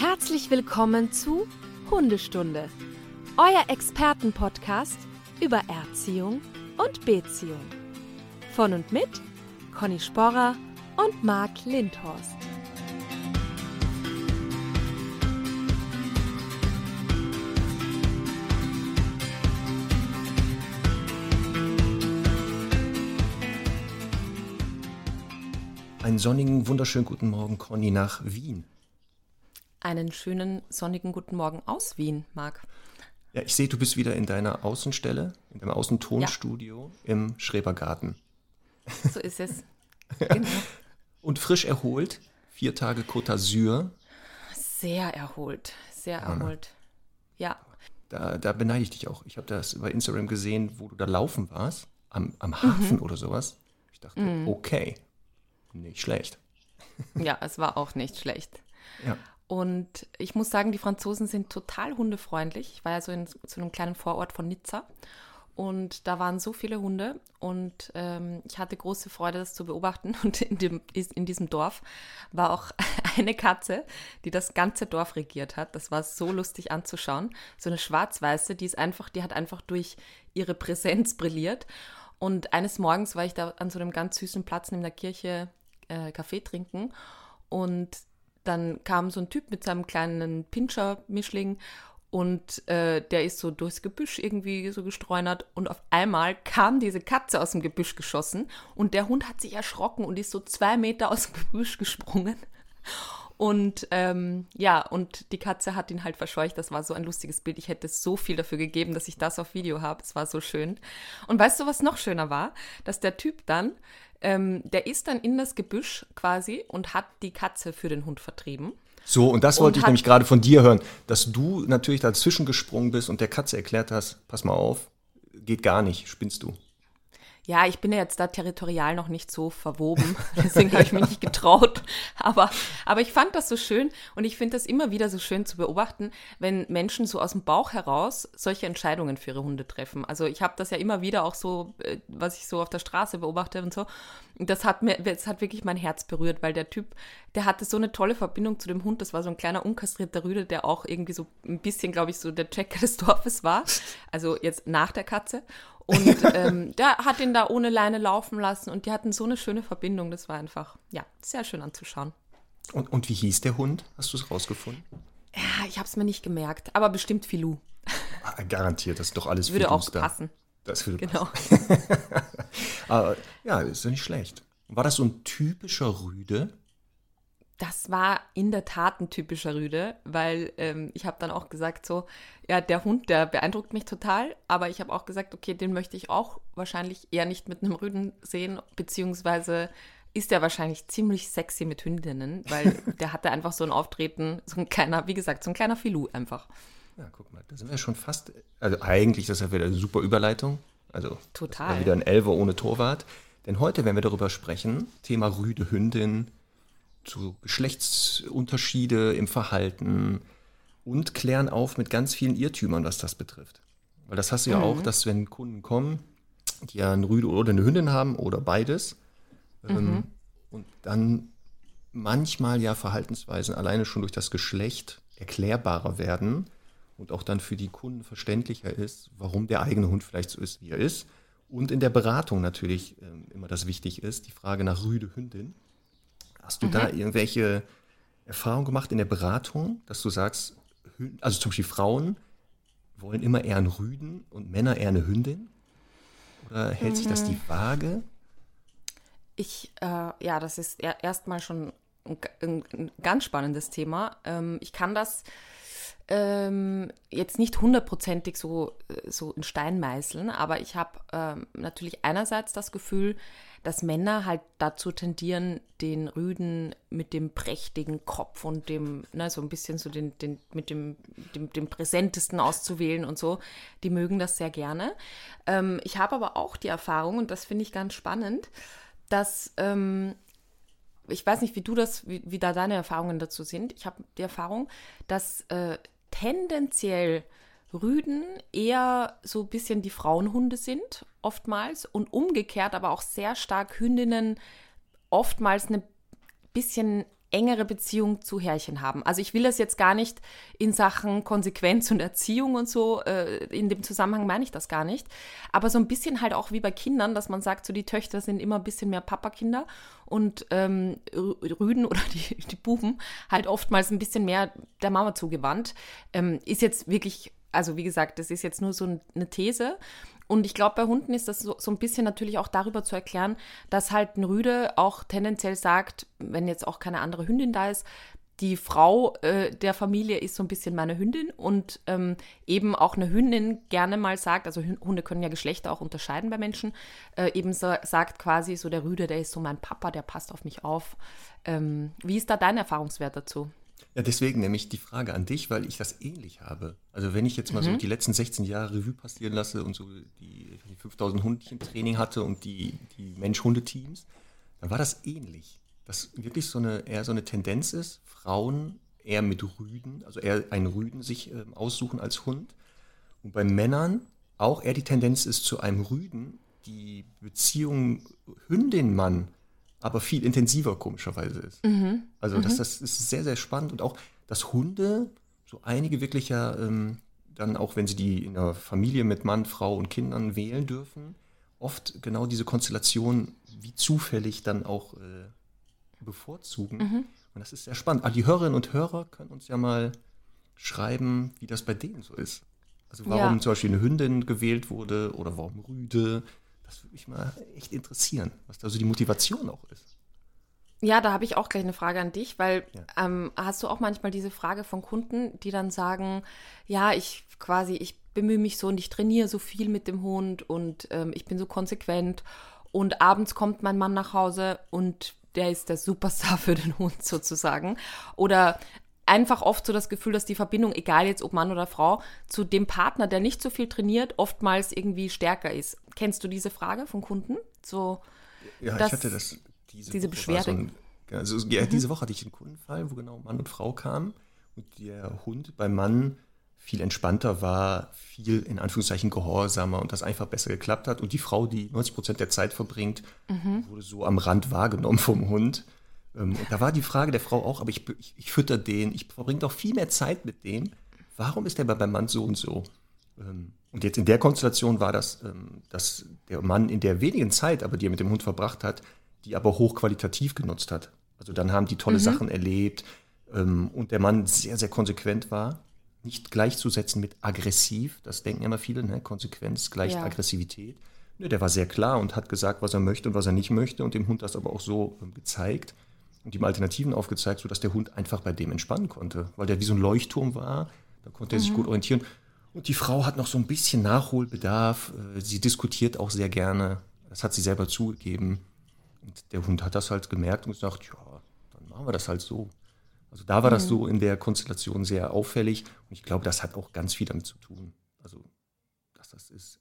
Herzlich willkommen zu Hundestunde, euer Expertenpodcast über Erziehung und Beziehung. Von und mit Conny Sporrer und Marc Lindhorst. Einen sonnigen, wunderschönen guten Morgen, Conny, nach Wien. Einen schönen sonnigen guten Morgen aus Wien, Marc. Ja, ich sehe, du bist wieder in deiner Außenstelle, in deinem Außentonstudio ja. im Schrebergarten. So ist es. genau. Und frisch erholt, vier Tage Côte d'Azur. Sehr erholt, sehr erholt. Ja. Da, da beneide ich dich auch. Ich habe das bei Instagram gesehen, wo du da laufen warst, am, am Hafen mhm. oder sowas. Ich dachte, mhm. okay, nicht schlecht. Ja, es war auch nicht schlecht. Ja. Und ich muss sagen, die Franzosen sind total hundefreundlich. Ich war ja so in so einem kleinen Vorort von Nizza und da waren so viele Hunde und ähm, ich hatte große Freude, das zu beobachten. Und in, dem, in diesem Dorf war auch eine Katze, die das ganze Dorf regiert hat. Das war so lustig anzuschauen. So eine schwarz-weiße, die ist einfach, die hat einfach durch ihre Präsenz brilliert. Und eines Morgens war ich da an so einem ganz süßen Platz in der Kirche äh, Kaffee trinken und dann kam so ein Typ mit seinem kleinen Pinscher-Mischling und äh, der ist so durchs Gebüsch irgendwie so gestreunert und auf einmal kam diese Katze aus dem Gebüsch geschossen und der Hund hat sich erschrocken und ist so zwei Meter aus dem Gebüsch gesprungen. Und ähm, ja, und die Katze hat ihn halt verscheucht. Das war so ein lustiges Bild. Ich hätte so viel dafür gegeben, dass ich das auf Video habe. Es war so schön. Und weißt du, was noch schöner war? Dass der Typ dann ähm, der ist dann in das Gebüsch quasi und hat die Katze für den Hund vertrieben. So, und das wollte und ich nämlich gerade von dir hören, dass du natürlich dazwischen gesprungen bist und der Katze erklärt hast, pass mal auf, geht gar nicht, spinnst du. Ja, ich bin ja jetzt da territorial noch nicht so verwoben, deswegen habe ich mich nicht getraut. Aber, aber ich fand das so schön und ich finde das immer wieder so schön zu beobachten, wenn Menschen so aus dem Bauch heraus solche Entscheidungen für ihre Hunde treffen. Also ich habe das ja immer wieder auch so, äh, was ich so auf der Straße beobachte und so. Das hat mir, das hat wirklich mein Herz berührt, weil der Typ, der hatte so eine tolle Verbindung zu dem Hund. Das war so ein kleiner unkastrierter Rüde, der auch irgendwie so ein bisschen, glaube ich, so der Checker des Dorfes war. Also jetzt nach der Katze. Und ähm, der hat ihn da ohne Leine laufen lassen und die hatten so eine schöne Verbindung. Das war einfach, ja, sehr schön anzuschauen. Und, und wie hieß der Hund? Hast du es rausgefunden? Ja, ich habe es mir nicht gemerkt, aber bestimmt Filou. Ah, garantiert, das ist doch alles Würde auch da. passen. Das würde genau. passen. aber ja, ist ja nicht schlecht. War das so ein typischer Rüde? Das war in der Tat ein typischer Rüde, weil ähm, ich habe dann auch gesagt, so, ja, der Hund, der beeindruckt mich total, aber ich habe auch gesagt, okay, den möchte ich auch wahrscheinlich eher nicht mit einem Rüden sehen, beziehungsweise ist der wahrscheinlich ziemlich sexy mit Hündinnen, weil der hatte einfach so ein Auftreten, so ein kleiner, wie gesagt, so ein kleiner Filou einfach. Ja, guck mal, da sind wir schon fast, also eigentlich, das ist ja wieder eine super Überleitung, also total. wieder ein Elfer ohne Torwart, denn heute werden wir darüber sprechen, Thema Rüde Hündin, so Geschlechtsunterschiede im Verhalten und klären auf mit ganz vielen Irrtümern, was das betrifft. Weil das hast du ja mhm. auch, dass wenn Kunden kommen, die ja eine Rüde oder eine Hündin haben oder beides, ähm, mhm. ähm, und dann manchmal ja Verhaltensweisen alleine schon durch das Geschlecht erklärbarer werden und auch dann für die Kunden verständlicher ist, warum der eigene Hund vielleicht so ist, wie er ist. Und in der Beratung natürlich äh, immer das wichtig ist, die Frage nach Rüde Hündin. Hast du mhm. da irgendwelche Erfahrungen gemacht in der Beratung, dass du sagst, also zum Beispiel Frauen wollen immer eher einen Rüden und Männer eher eine Hündin? Oder hält mhm. sich das die mhm. Waage? Ich, äh, ja, das ist erstmal schon ein, ein, ein, ganz spannendes Thema. Ähm, ich kann das ähm, jetzt nicht hundertprozentig so, äh, so in Stein meißeln, aber ich habe ähm, natürlich einerseits das Gefühl, dass Männer halt dazu tendieren, den Rüden mit dem prächtigen Kopf und dem, ne, so ein bisschen so den, den, mit dem, dem, dem präsentesten auszuwählen und so, die mögen das sehr gerne. Ähm, ich habe aber auch die Erfahrung, und das finde ich ganz spannend, dass ähm, ich weiß nicht, wie du das, wie, wie, da deine Erfahrungen dazu sind. Ich habe die Erfahrung, dass äh, tendenziell Rüden eher so ein bisschen die Frauenhunde sind, oftmals, und umgekehrt aber auch sehr stark Hündinnen oftmals eine bisschen engere Beziehung zu Herrchen haben. Also ich will das jetzt gar nicht in Sachen Konsequenz und Erziehung und so, äh, in dem Zusammenhang meine ich das gar nicht. Aber so ein bisschen halt auch wie bei Kindern, dass man sagt, so die Töchter sind immer ein bisschen mehr Papakinder und ähm, Rüden oder die, die Buben halt oftmals ein bisschen mehr der Mama zugewandt. Ähm, ist jetzt wirklich also wie gesagt, das ist jetzt nur so eine These. Und ich glaube, bei Hunden ist das so, so, ein bisschen natürlich auch darüber zu erklären, dass halt ein Rüde auch tendenziell sagt, wenn jetzt auch keine andere Hündin da ist, die Frau äh, der Familie ist so ein bisschen meine Hündin und ähm, eben auch eine Hündin gerne mal sagt, also Hunde können ja Geschlechter auch unterscheiden bei Menschen, äh, eben so, sagt quasi so der Rüde, der ist so mein Papa, der passt auf mich auf. Ähm, wie ist da dein Erfahrungswert dazu? Ja, deswegen nämlich die Frage an dich, weil ich das ähnlich habe. Also wenn ich jetzt mal mhm. so die letzten 16 Jahre Revue passieren lasse und so die, die 5000 Hundchen Training hatte und die, die Mensch-Hunde-Teams, dann war das ähnlich. Dass wirklich so eine, eher so eine Tendenz ist, Frauen eher mit Rüden, also eher einen Rüden sich äh, aussuchen als Hund. Und bei Männern auch eher die Tendenz ist zu einem Rüden, die Beziehung Hündin-Mann aber viel intensiver komischerweise ist. Mhm. Also mhm. Das, das ist sehr, sehr spannend und auch, dass Hunde, so einige wirklich ja ähm, dann auch, wenn sie die in der Familie mit Mann, Frau und Kindern wählen dürfen, oft genau diese Konstellation wie zufällig dann auch äh, bevorzugen. Mhm. Und das ist sehr spannend. Aber die Hörerinnen und Hörer können uns ja mal schreiben, wie das bei denen so ist. Also warum ja. zum Beispiel eine Hündin gewählt wurde oder warum Rüde das würde mich mal echt interessieren, was da so die Motivation auch ist. Ja, da habe ich auch gleich eine Frage an dich, weil ja. ähm, hast du auch manchmal diese Frage von Kunden, die dann sagen, ja, ich quasi, ich bemühe mich so und ich trainiere so viel mit dem Hund und ähm, ich bin so konsequent und abends kommt mein Mann nach Hause und der ist der Superstar für den Hund sozusagen. Oder einfach oft so das Gefühl, dass die Verbindung, egal jetzt ob Mann oder Frau, zu dem Partner, der nicht so viel trainiert, oftmals irgendwie stärker ist. Kennst du diese Frage von Kunden? So, ja, ich hatte das diese, diese Beschwerde. So ein, also, ja, mhm. diese Woche hatte ich einen Kundenfall, wo genau Mann und Frau kamen und der Hund beim Mann viel entspannter war, viel in Anführungszeichen gehorsamer und das einfach besser geklappt hat. Und die Frau, die 90 Prozent der Zeit verbringt, mhm. wurde so am Rand wahrgenommen vom Hund. Ähm, und da war die Frage der Frau auch, aber ich, ich, ich fütter den, ich verbringe doch viel mehr Zeit mit dem. Warum ist der bei meinem Mann so und so? Ähm, und jetzt in der Konstellation war das, ähm, dass der Mann in der wenigen Zeit, aber die er mit dem Hund verbracht hat, die aber hochqualitativ genutzt hat. Also dann haben die tolle mhm. Sachen erlebt und der Mann sehr, sehr konsequent war. Nicht gleichzusetzen mit aggressiv, das denken immer viele, ne? Konsequenz gleich ja. Aggressivität. Ne, der war sehr klar und hat gesagt, was er möchte und was er nicht möchte und dem Hund das aber auch so gezeigt und ihm Alternativen aufgezeigt, sodass der Hund einfach bei dem entspannen konnte, weil der wie so ein Leuchtturm war. Da konnte er sich mhm. gut orientieren. Und die Frau hat noch so ein bisschen Nachholbedarf. Äh, sie diskutiert auch sehr gerne. Das hat sie selber zugegeben. Und der Hund hat das halt gemerkt und gesagt, ja, dann machen wir das halt so. Also da war mhm. das so in der Konstellation sehr auffällig. Und ich glaube, das hat auch ganz viel damit zu tun. Also, dass das ist.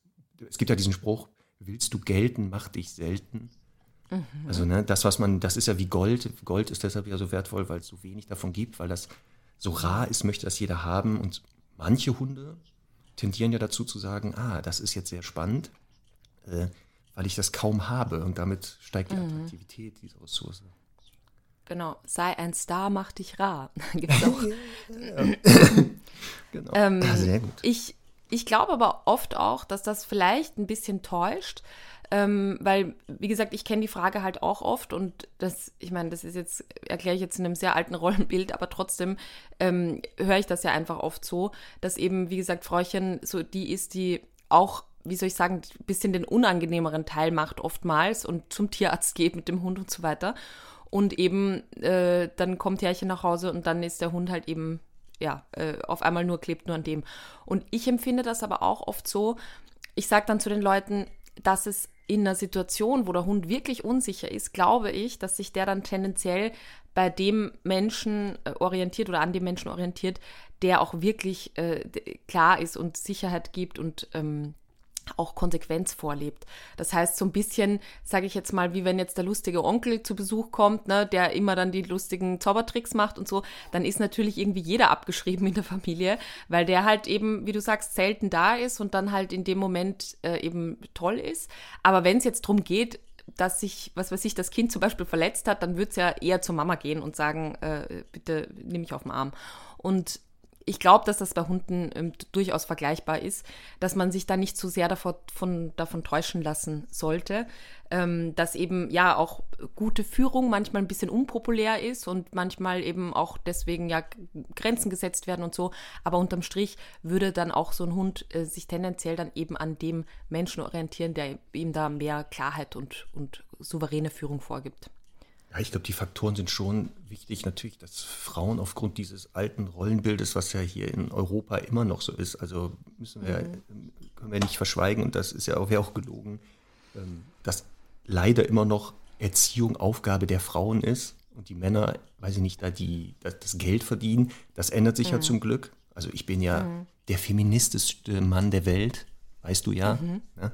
Es gibt ja diesen Spruch, willst du gelten, mach dich selten. Mhm. Also ne, das, was man, das ist ja wie Gold. Gold ist deshalb ja so wertvoll, weil es so wenig davon gibt, weil das so rar ist, möchte das jeder haben. Und manche Hunde tendieren ja dazu zu sagen, ah, das ist jetzt sehr spannend, äh, weil ich das kaum habe. Und damit steigt die mhm. Attraktivität dieser Ressource. Genau, sei ein Star, mach dich rar. Gibt's auch. genau. Ähm, ah, sehr gut. Ich, ich glaube aber oft auch, dass das vielleicht ein bisschen täuscht, ähm, weil, wie gesagt, ich kenne die Frage halt auch oft und das, ich meine, das ist jetzt, erkläre ich jetzt in einem sehr alten Rollenbild, aber trotzdem ähm, höre ich das ja einfach oft so, dass eben, wie gesagt, Fräuchen so die ist, die auch wie soll ich sagen, ein bisschen den unangenehmeren Teil macht oftmals und zum Tierarzt geht mit dem Hund und so weiter. Und eben, äh, dann kommt Herrchen nach Hause und dann ist der Hund halt eben, ja, äh, auf einmal nur klebt nur an dem. Und ich empfinde das aber auch oft so, ich sage dann zu den Leuten, dass es in einer Situation, wo der Hund wirklich unsicher ist, glaube ich, dass sich der dann tendenziell bei dem Menschen äh, orientiert oder an dem Menschen orientiert, der auch wirklich äh, klar ist und Sicherheit gibt und ähm, auch Konsequenz vorlebt. Das heißt, so ein bisschen, sage ich jetzt mal, wie wenn jetzt der lustige Onkel zu Besuch kommt, ne, der immer dann die lustigen Zaubertricks macht und so, dann ist natürlich irgendwie jeder abgeschrieben in der Familie, weil der halt eben, wie du sagst, selten da ist und dann halt in dem Moment äh, eben toll ist. Aber wenn es jetzt darum geht, dass sich, was weiß ich, das Kind zum Beispiel verletzt hat, dann wird es ja eher zur Mama gehen und sagen, äh, bitte nimm mich auf den Arm. Und ich glaube, dass das bei Hunden ähm, durchaus vergleichbar ist, dass man sich da nicht zu sehr davon, von, davon täuschen lassen sollte, ähm, dass eben ja auch gute Führung manchmal ein bisschen unpopulär ist und manchmal eben auch deswegen ja Grenzen gesetzt werden und so. Aber unterm Strich würde dann auch so ein Hund äh, sich tendenziell dann eben an dem Menschen orientieren, der ihm da mehr Klarheit und, und souveräne Führung vorgibt. Ja, ich glaube, die Faktoren sind schon wichtig. Natürlich, dass Frauen aufgrund dieses alten Rollenbildes, was ja hier in Europa immer noch so ist, also müssen wir, mhm. können wir nicht verschweigen, und das ist ja auch, auch gelogen, ähm, dass leider immer noch Erziehung Aufgabe der Frauen ist und die Männer, weiß ich nicht, da die das, das Geld verdienen. Das ändert sich mhm. ja zum Glück. Also ich bin ja mhm. der feministischste Mann der Welt, weißt du ja. Mhm. ja?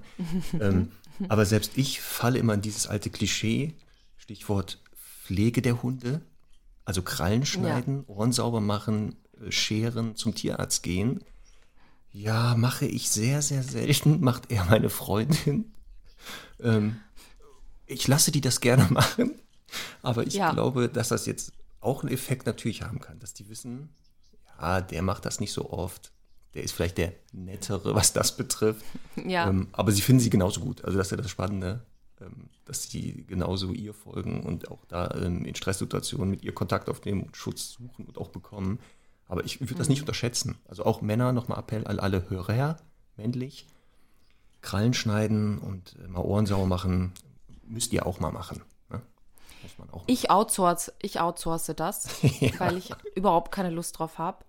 ähm, aber selbst ich falle immer in dieses alte Klischee, Stichwort Pflege der Hunde, also Krallen schneiden, ja. Ohren sauber machen, äh, scheren, zum Tierarzt gehen. Ja, mache ich sehr, sehr selten, macht er meine Freundin. Ähm, ich lasse die das gerne machen, aber ich ja. glaube, dass das jetzt auch einen Effekt natürlich haben kann, dass die wissen, ja, der macht das nicht so oft. Der ist vielleicht der nettere, was das betrifft. Ja. Ähm, aber sie finden sie genauso gut. Also das ist ja das Spannende. Ähm, dass sie genauso ihr folgen und auch da ähm, in Stresssituationen mit ihr Kontakt aufnehmen und Schutz suchen und auch bekommen. Aber ich würde das nicht mhm. unterschätzen. Also auch Männer, nochmal Appell an alle Hörer, männlich, Krallen schneiden und äh, mal Ohren sauer machen, müsst ihr auch mal machen. Muss man auch ich, outsource, ich outsource das, ja. weil ich überhaupt keine Lust drauf habe.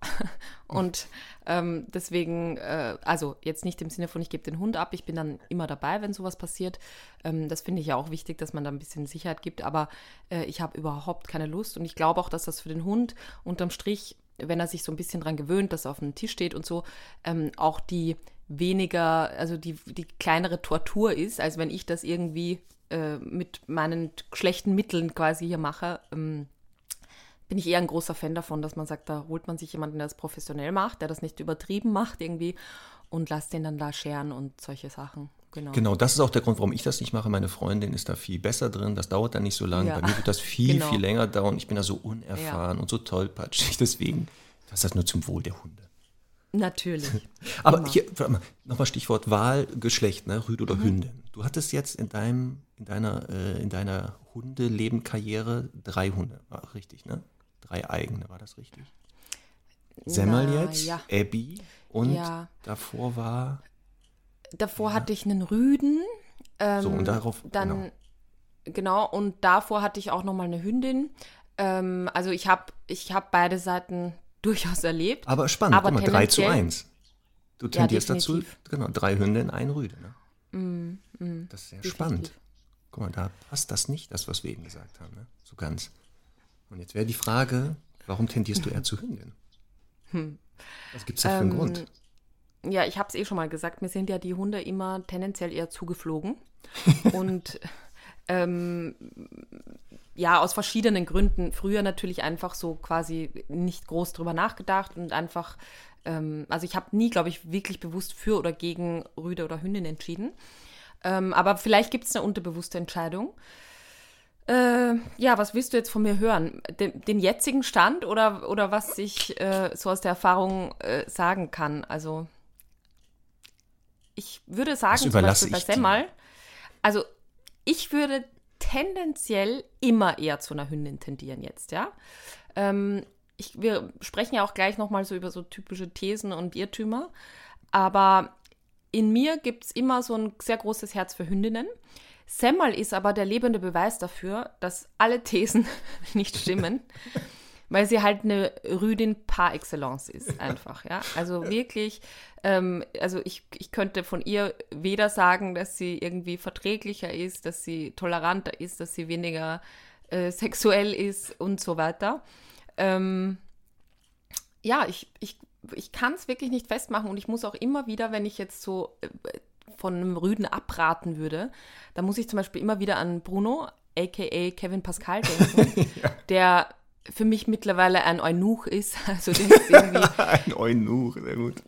Und ähm, deswegen, äh, also jetzt nicht im Sinne von, ich gebe den Hund ab, ich bin dann immer dabei, wenn sowas passiert. Ähm, das finde ich ja auch wichtig, dass man da ein bisschen Sicherheit gibt, aber äh, ich habe überhaupt keine Lust. Und ich glaube auch, dass das für den Hund unterm Strich, wenn er sich so ein bisschen dran gewöhnt, dass er auf dem Tisch steht und so, ähm, auch die weniger, also die, die kleinere Tortur ist, als wenn ich das irgendwie äh, mit meinen schlechten Mitteln quasi hier mache, ähm, bin ich eher ein großer Fan davon, dass man sagt, da holt man sich jemanden, der das professionell macht, der das nicht übertrieben macht irgendwie und lasst den dann da scheren und solche Sachen. Genau. genau, das ist auch der Grund, warum ich das nicht mache. Meine Freundin ist da viel besser drin. Das dauert dann nicht so lange. Ja. Bei mir wird das viel, genau. viel länger dauern. Ich bin da so unerfahren ja. und so tollpatschig. Deswegen, das ist das nur zum Wohl der Hunde. Natürlich. Aber Immer. hier, nochmal Stichwort Wahl, Geschlecht, ne? Rüd oder mhm. Hündin. Du hattest jetzt in deinem, in deiner, äh, in deiner Hundeleben-Karriere drei Hunde, war richtig, ne? Drei eigene, war das richtig? Semmel jetzt, ja. Abby und ja. davor war. Davor ja. hatte ich einen Rüden. Ähm, so, und darauf. Dann, genau. genau, und davor hatte ich auch nochmal eine Hündin. Ähm, also ich habe ich hab beide Seiten durchaus erlebt. Aber spannend, aber guck mal, 3 zu 1. Du tendierst ja, dazu, genau, drei Hunde in einen Rüde. Ne? Mm, mm, das ist sehr definitiv. spannend. Guck mal, da passt das nicht, das, was wir eben gesagt haben, ne? so ganz. Und jetzt wäre die Frage, warum tendierst du eher zu Hündin? Hm. Was gibt es da für einen ähm, Grund? Ja, ich habe es eh schon mal gesagt, mir sind ja die Hunde immer tendenziell eher zugeflogen. und ähm, ja, aus verschiedenen Gründen. Früher natürlich einfach so quasi nicht groß drüber nachgedacht und einfach, ähm, also ich habe nie, glaube ich, wirklich bewusst für oder gegen Rüde oder Hündin entschieden. Ähm, aber vielleicht gibt es eine unterbewusste Entscheidung. Äh, ja, was willst du jetzt von mir hören? Den, den jetzigen Stand oder, oder was ich äh, so aus der Erfahrung äh, sagen kann? Also, ich würde sagen, zum Beispiel bei Semmal, also ich würde tendenziell immer eher zu einer Hündin tendieren jetzt, ja. Ähm, ich, wir sprechen ja auch gleich nochmal so über so typische Thesen und Irrtümer, aber in mir gibt es immer so ein sehr großes Herz für Hündinnen. Semmel ist aber der lebende Beweis dafür, dass alle Thesen nicht stimmen, weil sie halt eine Rüdin par excellence ist, einfach, ja. Also wirklich, ähm, also ich, ich könnte von ihr weder sagen, dass sie irgendwie verträglicher ist, dass sie toleranter ist, dass sie weniger äh, sexuell ist und so weiter. Ähm, ja, ich, ich, ich kann es wirklich nicht festmachen und ich muss auch immer wieder, wenn ich jetzt so äh, von einem Rüden abraten würde, da muss ich zum Beispiel immer wieder an Bruno, aka Kevin Pascal denken, ja. der für mich mittlerweile ein Eunuch ist. Also der ist irgendwie. ein Eunuch, sehr gut.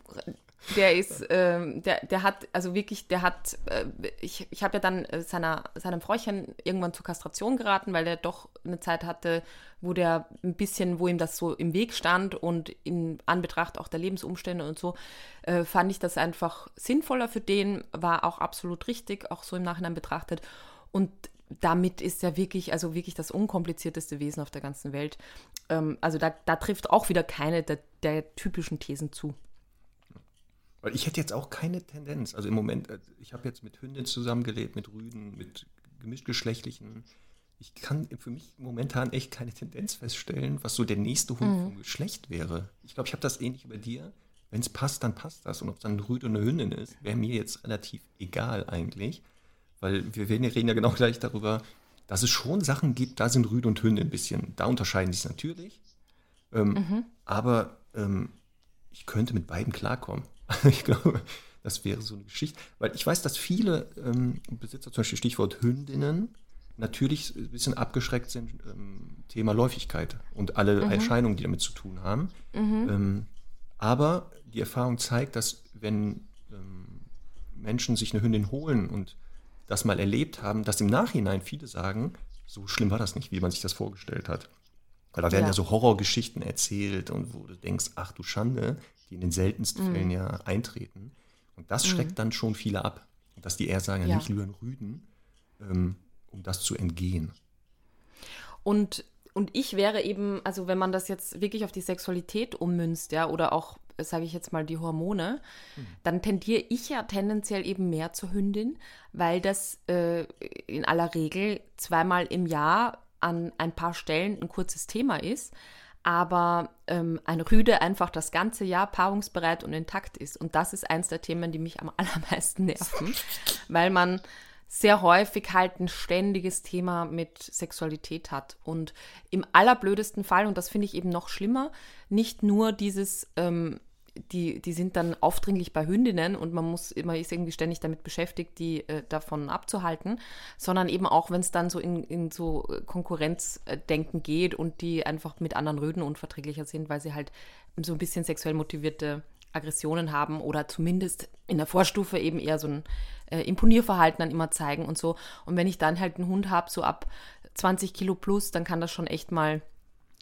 Der ist, ähm, der, der hat, also wirklich, der hat, äh, ich, ich habe ja dann äh, seiner, seinem Fräuchen irgendwann zur Kastration geraten, weil der doch eine Zeit hatte, wo der ein bisschen, wo ihm das so im Weg stand und in Anbetracht auch der Lebensumstände und so, äh, fand ich das einfach sinnvoller für den, war auch absolut richtig, auch so im Nachhinein betrachtet. Und damit ist er wirklich, also wirklich das unkomplizierteste Wesen auf der ganzen Welt. Ähm, also da, da trifft auch wieder keine der, der typischen Thesen zu. Weil ich hätte jetzt auch keine Tendenz. Also im Moment, äh, ich habe jetzt mit Hündin zusammengelebt, mit Rüden, mit gemischtgeschlechtlichen. Ich kann für mich momentan echt keine Tendenz feststellen, was so der nächste Hund mhm. vom Geschlecht wäre. Ich glaube, ich habe das ähnlich über dir. Wenn es passt, dann passt das. Und ob es dann ein Rüde oder eine Hündin ist, wäre mir jetzt relativ egal eigentlich. Weil wir reden ja genau gleich darüber, dass es schon Sachen gibt, da sind Rüde und Hündin ein bisschen. Da unterscheiden sich natürlich. Ähm, mhm. Aber ähm, ich könnte mit beiden klarkommen. ich glaube, das wäre so eine Geschichte. Weil ich weiß, dass viele ähm, Besitzer, zum Beispiel Stichwort Hündinnen, natürlich ein bisschen abgeschreckt sind, ähm, Thema Läufigkeit und alle mhm. Erscheinungen, die damit zu tun haben. Mhm. Ähm, aber die Erfahrung zeigt, dass wenn ähm, Menschen sich eine Hündin holen und das mal erlebt haben, dass im Nachhinein viele sagen, so schlimm war das nicht, wie man sich das vorgestellt hat. Weil da werden ja, ja so Horrorgeschichten erzählt und wo du denkst, ach du Schande, die in den seltensten mhm. Fällen ja eintreten. Und das mhm. schreckt mhm. dann schon viele ab. Dass die eher sagen, ja. nicht lieber einen Rüden, ähm, um das zu entgehen. Und, und ich wäre eben, also wenn man das jetzt wirklich auf die Sexualität ummünzt, ja, oder auch, sage ich jetzt mal, die Hormone, mhm. dann tendiere ich ja tendenziell eben mehr zur Hündin, weil das äh, in aller Regel zweimal im Jahr an ein paar Stellen ein kurzes Thema ist aber ähm, ein Rüde einfach das ganze Jahr paarungsbereit und intakt ist. Und das ist eins der Themen, die mich am allermeisten nerven, weil man sehr häufig halt ein ständiges Thema mit Sexualität hat. Und im allerblödesten Fall, und das finde ich eben noch schlimmer, nicht nur dieses ähm, die, die sind dann aufdringlich bei Hündinnen und man muss immer ist irgendwie ständig damit beschäftigt, die äh, davon abzuhalten, sondern eben auch, wenn es dann so in, in so Konkurrenzdenken geht und die einfach mit anderen Röden unverträglicher sind, weil sie halt so ein bisschen sexuell motivierte Aggressionen haben oder zumindest in der Vorstufe eben eher so ein äh, Imponierverhalten dann immer zeigen und so. Und wenn ich dann halt einen Hund habe, so ab 20 Kilo plus, dann kann das schon echt mal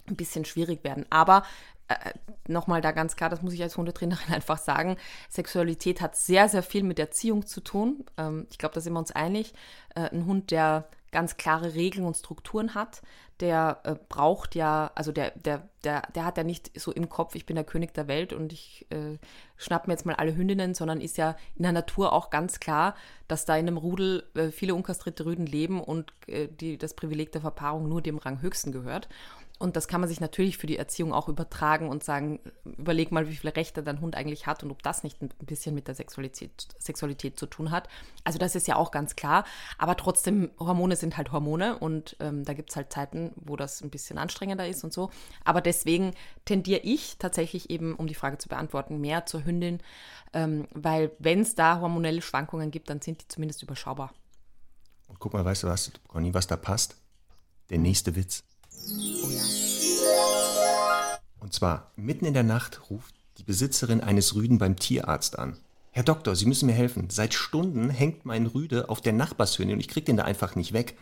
ein bisschen schwierig werden. Aber äh, nochmal da ganz klar, das muss ich als Hundetrainerin einfach sagen, Sexualität hat sehr, sehr viel mit Erziehung zu tun. Ähm, ich glaube, da sind wir uns einig. Äh, ein Hund, der ganz klare Regeln und Strukturen hat, der äh, braucht ja, also der, der, der, der hat ja nicht so im Kopf, ich bin der König der Welt und ich äh, schnapp mir jetzt mal alle Hündinnen, sondern ist ja in der Natur auch ganz klar, dass da in einem Rudel äh, viele unkastrierte Rüden leben und äh, die, das Privileg der Verpaarung nur dem Ranghöchsten gehört. Und das kann man sich natürlich für die Erziehung auch übertragen und sagen, überleg mal, wie viele Rechte dein Hund eigentlich hat und ob das nicht ein bisschen mit der Sexualität, Sexualität zu tun hat. Also das ist ja auch ganz klar. Aber trotzdem, Hormone sind halt Hormone und ähm, da gibt es halt Zeiten, wo das ein bisschen anstrengender ist und so. Aber deswegen tendiere ich tatsächlich eben, um die Frage zu beantworten, mehr zur Hündin, ähm, weil wenn es da hormonelle Schwankungen gibt, dann sind die zumindest überschaubar. Und guck mal, weißt du was, Conny, was da passt? Der nächste Witz. Oh ja. Und zwar, mitten in der Nacht ruft die Besitzerin eines Rüden beim Tierarzt an. Herr Doktor, Sie müssen mir helfen. Seit Stunden hängt mein Rüde auf der Nachbarshündin und ich krieg den da einfach nicht weg.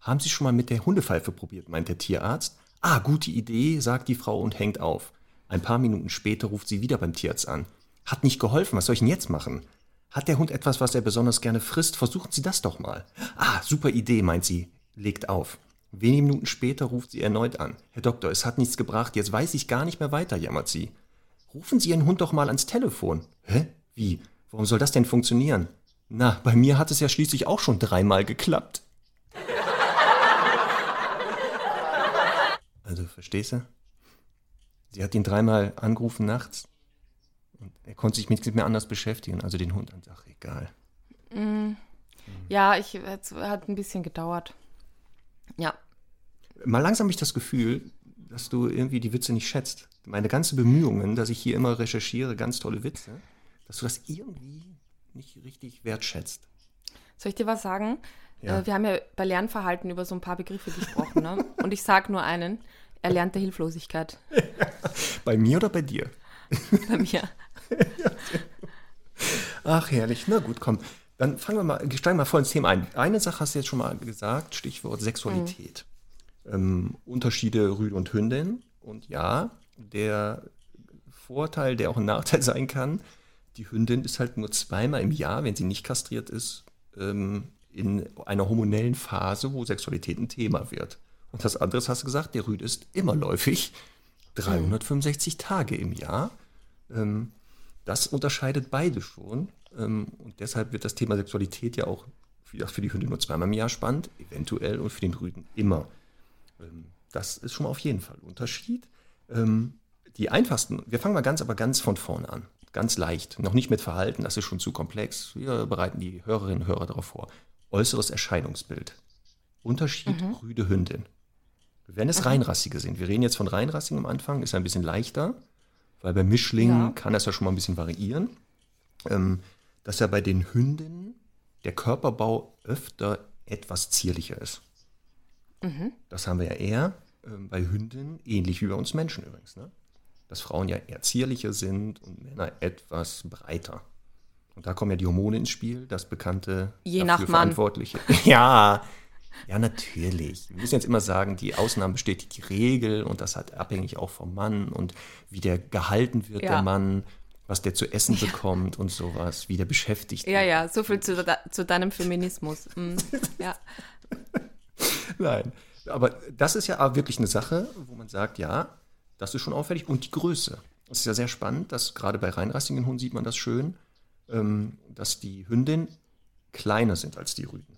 Haben Sie schon mal mit der Hundepfeife probiert, meint der Tierarzt. Ah, gute Idee, sagt die Frau und hängt auf. Ein paar Minuten später ruft sie wieder beim Tierarzt an. Hat nicht geholfen, was soll ich denn jetzt machen? Hat der Hund etwas, was er besonders gerne frisst? Versuchen Sie das doch mal. Ah, super Idee, meint sie, legt auf. Wenige Minuten später ruft sie erneut an. Herr Doktor, es hat nichts gebracht, jetzt weiß ich gar nicht mehr weiter, jammert sie. Rufen Sie Ihren Hund doch mal ans Telefon. Hä? Wie? Warum soll das denn funktionieren? Na, bei mir hat es ja schließlich auch schon dreimal geklappt. Also, verstehst du? Sie hat ihn dreimal angerufen nachts und er konnte sich mit nichts mehr anders beschäftigen, also den Hund. Und ach, egal. Mm. Ja, ich, es hat ein bisschen gedauert. Ja. Mal langsam habe ich das Gefühl, dass du irgendwie die Witze nicht schätzt. Meine ganzen Bemühungen, dass ich hier immer recherchiere, ganz tolle Witze, dass du das irgendwie nicht richtig wertschätzt. Soll ich dir was sagen? Ja. Äh, wir haben ja bei Lernverhalten über so ein paar Begriffe gesprochen. Ne? Und ich sage nur einen: erlernte Hilflosigkeit. bei mir oder bei dir? Bei mir. Ach, herrlich. Na gut, komm. Dann fangen wir mal, steigen wir mal voll ins Thema ein. Eine Sache hast du jetzt schon mal gesagt, Stichwort Sexualität. Mhm. Ähm, Unterschiede Rüde und Hündin. Und ja, der Vorteil, der auch ein Nachteil sein kann, die Hündin ist halt nur zweimal im Jahr, wenn sie nicht kastriert ist, ähm, in einer hormonellen Phase, wo Sexualität ein Thema wird. Und das andere hast du gesagt, der Rüde ist immerläufig, 365 mhm. Tage im Jahr. Ähm, das unterscheidet beide schon. Ähm, und deshalb wird das Thema Sexualität ja auch für die Hündin nur zweimal im Jahr spannend, eventuell und für den Rüden immer. Ähm, das ist schon mal auf jeden Fall ein Unterschied. Ähm, die einfachsten, wir fangen mal ganz, aber ganz von vorne an. Ganz leicht. Noch nicht mit Verhalten, das ist schon zu komplex. Wir bereiten die Hörerinnen und Hörer darauf vor. Äußeres Erscheinungsbild. Unterschied mhm. Rüde Hündin. Wenn es mhm. Reinrassige sind, wir reden jetzt von Reinrassigen am Anfang, ist ein bisschen leichter, weil bei Mischlingen ja. kann das ja schon mal ein bisschen variieren. Ähm, dass ja bei den Hündinnen der Körperbau öfter etwas zierlicher ist. Mhm. Das haben wir ja eher ähm, bei Hündinnen, ähnlich wie bei uns Menschen übrigens. Ne? Dass Frauen ja eher zierlicher sind und Männer etwas breiter. Und da kommen ja die Hormone ins Spiel, das bekannte Je nach Mann. Verantwortliche. ja, ja, natürlich. Wir müssen jetzt immer sagen, die Ausnahme bestätigt die Regel und das hat abhängig auch vom Mann und wie der gehalten wird, ja. der Mann, was der zu essen bekommt und sowas, wie der beschäftigt ja, wird. Ja, ja, so viel zu, zu deinem Feminismus. Mhm. Ja. Nein, aber das ist ja wirklich eine Sache, wo man sagt, ja, das ist schon auffällig und die Größe. Das ist ja sehr spannend, dass gerade bei reinrassigen Hunden sieht man das schön, ähm, dass die Hündin kleiner sind als die Rüden.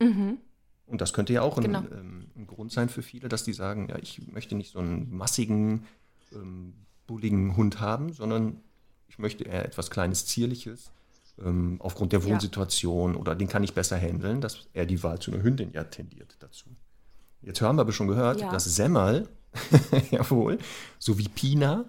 Mhm. Und das könnte ja auch ein, genau. ähm, ein, Grund sein für viele, dass die sagen, ja, ich möchte nicht so einen massigen, ähm, bulligen Hund haben, sondern ich möchte eher etwas Kleines, Zierliches, ähm, aufgrund der Wohnsituation ja. oder den kann ich besser handeln, dass er die Wahl zu einer Hündin ja tendiert dazu. Jetzt haben wir aber schon gehört, ja. dass Semmel, jawohl, so wie Pina,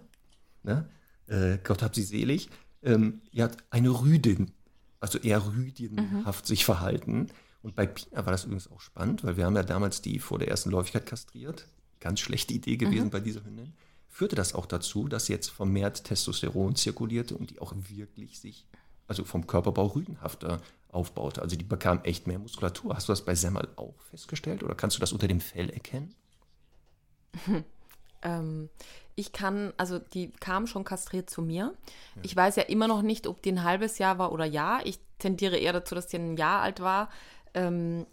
ne, äh, Gott hab sie selig, ähm, ja, eine Rüdin, also eher rüdinhaft mhm. sich verhalten. Und bei Pina war das übrigens auch spannend, weil wir haben ja damals die vor der ersten Läufigkeit kastriert. Ganz schlechte Idee gewesen mhm. bei dieser Hündin. Führte das auch dazu, dass jetzt vermehrt Testosteron zirkulierte und die auch wirklich sich, also vom Körperbau rüdenhafter aufbaute. Also die bekam echt mehr Muskulatur. Hast du das bei Semmel auch festgestellt oder kannst du das unter dem Fell erkennen? ähm, ich kann, also die kam schon kastriert zu mir. Ja. Ich weiß ja immer noch nicht, ob die ein halbes Jahr war oder ja. Ich tendiere eher dazu, dass die ein Jahr alt war. Ähm,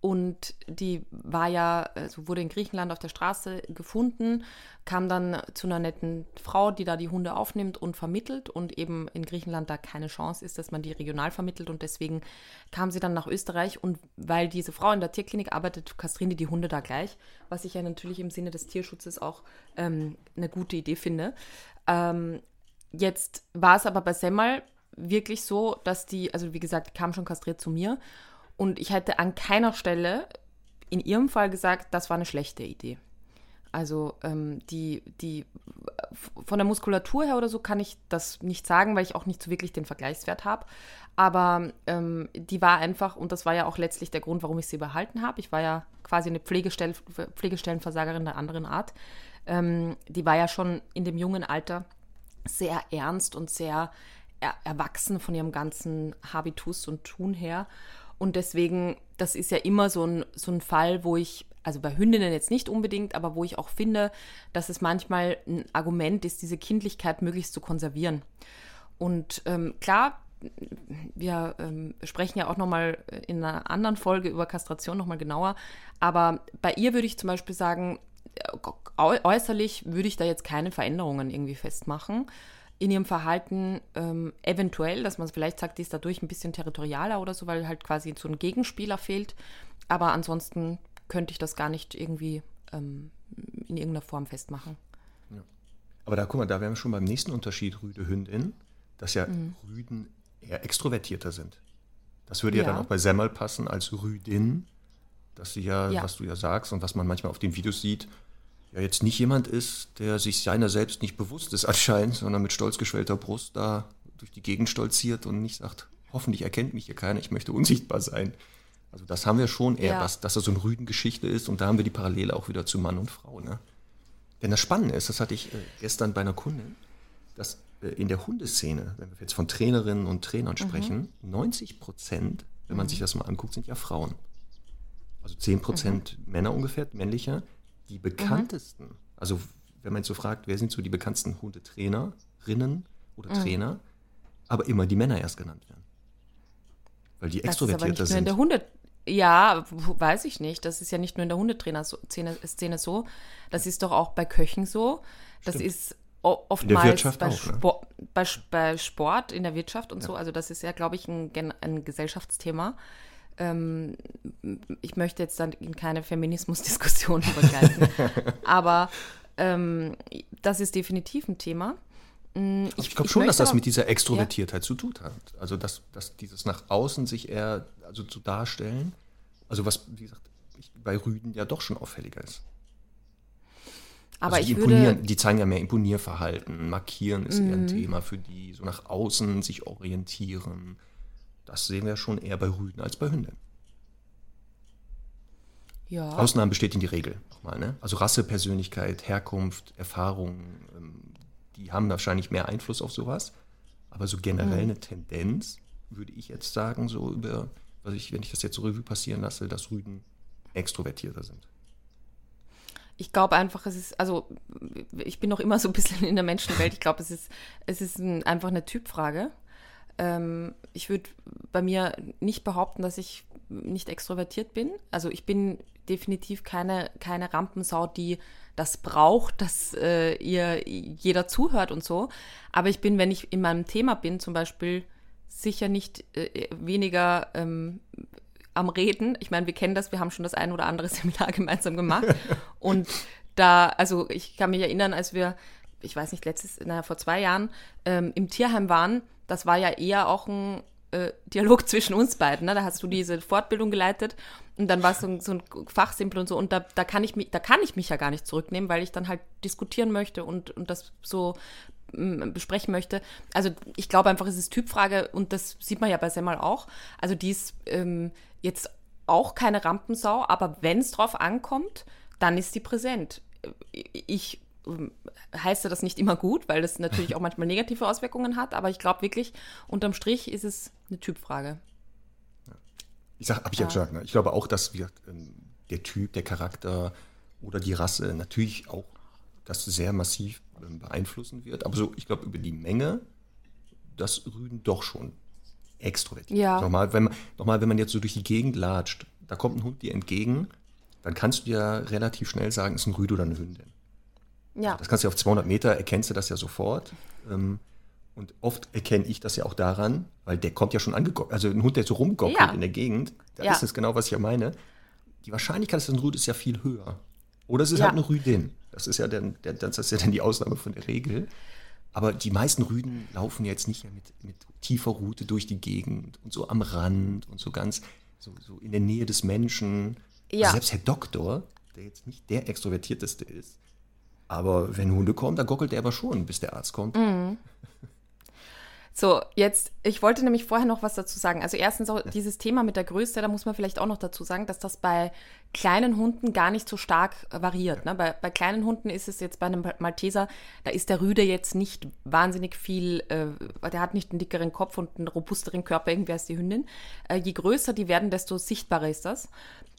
und die war ja, also wurde in Griechenland auf der Straße gefunden, kam dann zu einer netten Frau, die da die Hunde aufnimmt und vermittelt. Und eben in Griechenland da keine Chance ist, dass man die regional vermittelt. Und deswegen kam sie dann nach Österreich. Und weil diese Frau in der Tierklinik arbeitet, kastrieren die die Hunde da gleich, was ich ja natürlich im Sinne des Tierschutzes auch ähm, eine gute Idee finde. Ähm, jetzt war es aber bei Semmel wirklich so, dass die, also wie gesagt, kam schon kastriert zu mir und ich hätte an keiner Stelle in ihrem Fall gesagt, das war eine schlechte Idee. Also ähm, die, die von der Muskulatur her oder so kann ich das nicht sagen, weil ich auch nicht so wirklich den Vergleichswert habe. Aber ähm, die war einfach, und das war ja auch letztlich der Grund, warum ich sie behalten habe. Ich war ja quasi eine Pflegestell, Pflegestellenversagerin der anderen Art. Ähm, die war ja schon in dem jungen Alter sehr ernst und sehr er erwachsen von ihrem ganzen Habitus und Tun her. Und deswegen, das ist ja immer so ein, so ein Fall, wo ich, also bei Hündinnen jetzt nicht unbedingt, aber wo ich auch finde, dass es manchmal ein Argument ist, diese Kindlichkeit möglichst zu konservieren. Und ähm, klar, wir ähm, sprechen ja auch nochmal in einer anderen Folge über Kastration nochmal genauer, aber bei ihr würde ich zum Beispiel sagen, äußerlich würde ich da jetzt keine Veränderungen irgendwie festmachen in ihrem Verhalten ähm, eventuell, dass man vielleicht sagt, die ist dadurch ein bisschen territorialer oder so, weil halt quasi so ein Gegenspieler fehlt. Aber ansonsten könnte ich das gar nicht irgendwie ähm, in irgendeiner Form festmachen. Ja. Aber da guck mal, da wären wir schon beim nächsten Unterschied Rüde-Hündin, dass ja mhm. Rüden eher extrovertierter sind. Das würde ja, ja dann auch bei Semmel passen als Rüdin, dass sie ja, ja, was du ja sagst und was man manchmal auf den Videos sieht, ja jetzt nicht jemand ist, der sich seiner selbst nicht bewusst ist anscheinend, sondern mit stolz geschwellter Brust da durch die Gegend stolziert und nicht sagt, hoffentlich erkennt mich hier keiner, ich möchte unsichtbar sein. Also das haben wir schon eher, ja. was, dass das so eine Rüdengeschichte ist und da haben wir die Parallele auch wieder zu Mann und Frau. Ne? Denn das Spannende ist, das hatte ich äh, gestern bei einer Kundin, dass äh, in der Hundeszene, wenn wir jetzt von Trainerinnen und Trainern Mhm. sprechen, 90 Prozent, wenn man sich das mal anguckt, sind ja Frauen. Also 10 Prozent Mhm. Männer ungefähr, männlicher. Die bekanntesten, also wenn man jetzt so fragt, wer sind so die bekanntesten Hundetrainerinnen oder Mhm. Trainer, aber immer die Männer erst genannt werden. Weil die Das extrovertierter sind. der Hunde. Ja, weiß ich nicht. Das ist ja nicht nur in der Hundetrainer-Szene Szene so. Das ist doch auch bei Köchen so. Das Stimmt. ist oftmals bei, auch, ne? Sport, bei, bei Sport, in der Wirtschaft und so. Also das ist ja, glaube ich, ein, ein Gesellschaftsthema. Ähm, ich möchte jetzt dann in keine Feminismusdiskussion übergreifen. aber ähm, das ist definitiv ein Thema. Mm, Ich, glaube schon, dass das mit dieser Extrovertiertheit zu tun hat. Also, dass, dass dieses nach außen sich eher also zu darstellen, also was, wie gesagt, ich, bei Rüden ja doch schon auffälliger ist. Aber also die, ich würde. die zeigen ja mehr Imponierverhalten, markieren ist eher ein Mhm. Thema für die, so nach außen sich orientieren. Das sehen wir schon eher bei Rüden als bei Hünden. Ja. Ausnahmen bestätigen die Regel nochmal. Ne? Also Rasse, Persönlichkeit, Herkunft, Erfahrung, ähm, die haben wahrscheinlich mehr Einfluss auf sowas. Aber so generell eine Tendenz, würde ich jetzt sagen, so über, was ich, wenn ich das jetzt so Revue passieren lasse, dass Rüden extrovertierter sind. Ich glaube einfach, es ist, also ich bin noch immer so ein bisschen in der Menschenwelt. Ich glaube, es ist, es ist ein, einfach eine Typfrage. Ähm, ich würde bei mir nicht behaupten, dass ich nicht extrovertiert bin. Also ich bin definitiv keine, keine Rampensau, die das braucht, dass äh, ihr jeder zuhört und so. Aber ich bin, wenn ich in meinem Thema bin, zum Beispiel sicher nicht äh, weniger ähm, am Reden. Ich meine, wir kennen das, wir haben schon das ein oder andere Seminar gemeinsam gemacht. Und da, also ich kann mich erinnern, als wir, ich weiß nicht, letztes, naja, vor zwei Jahren ähm, im Tierheim waren, das war ja eher auch ein äh, Dialog zwischen uns beiden. Ne? Da hast du diese Fortbildung geleitet und dann war es so, ein- so ein Fachsimpel und so. Und da, da, kann ich mich, da kann ich mich ja gar nicht zurücknehmen, weil ich dann halt diskutieren möchte und, und das so besprechen möchte. Also ich glaube einfach, es ist Typfrage und das sieht man ja bei Semmel auch. Also die ist ähm, jetzt auch keine Rampensau, aber wenn es drauf ankommt, dann ist die präsent. Ich ähm, heiße das nicht immer gut, weil das natürlich auch manchmal negative Auswirkungen hat, aber ich glaube wirklich, unterm Strich ist es eine Typfrage. Ich sag, habe ich ja gesagt, ne? ich glaube auch, dass wir, ähm, der Typ, der Charakter oder die Rasse natürlich auch das sehr massiv ähm, beeinflussen wird. Aber so, ich glaube, über die Menge, das Rüden doch schon extrovertiert. Ja. Nochmal wenn, man, nochmal, wenn man jetzt so durch die Gegend latscht, da kommt ein Hund dir entgegen, dann kannst du ja relativ schnell sagen, ist ein Rüde oder eine Hündin. Ja, Das kannst du ja auf 200 Meter, erkennst du das ja sofort. Ähm, und oft erkenne ich das ja auch daran, weil der kommt ja schon angegockelt. Also ein Hund, der so rumgockelt Ja. in der Gegend, da Ja. ist es genau, was ich ja meine. Die Wahrscheinlichkeit, dass es ein Rüde ist, ja viel höher. Oder es ist Ja. halt eine Rüdin. Das ist ja dann, das ist ja dann die Ausnahme von der Regel. Aber die meisten Rüden laufen jetzt nicht mehr mit, mit tiefer Route durch die Gegend und so am Rand und so ganz so, so in der Nähe des Menschen. Ja. Also selbst Herr Doktor, der jetzt nicht der extrovertierteste ist, aber wenn Hunde kommen, da gockelt er aber schon, bis der Arzt kommt. Mhm. So, jetzt, ich wollte nämlich vorher noch was dazu sagen. Also erstens auch dieses Thema mit der Größe, da muss man vielleicht auch noch dazu sagen, dass das bei kleinen Hunden gar nicht so stark äh, variiert. Ne? Bei, bei kleinen Hunden ist es jetzt bei einem Malteser, da ist der Rüde jetzt nicht wahnsinnig viel, äh, der hat nicht einen dickeren Kopf und einen robusteren Körper, irgendwie als die Hündin. Äh, je größer die werden, desto sichtbarer ist das.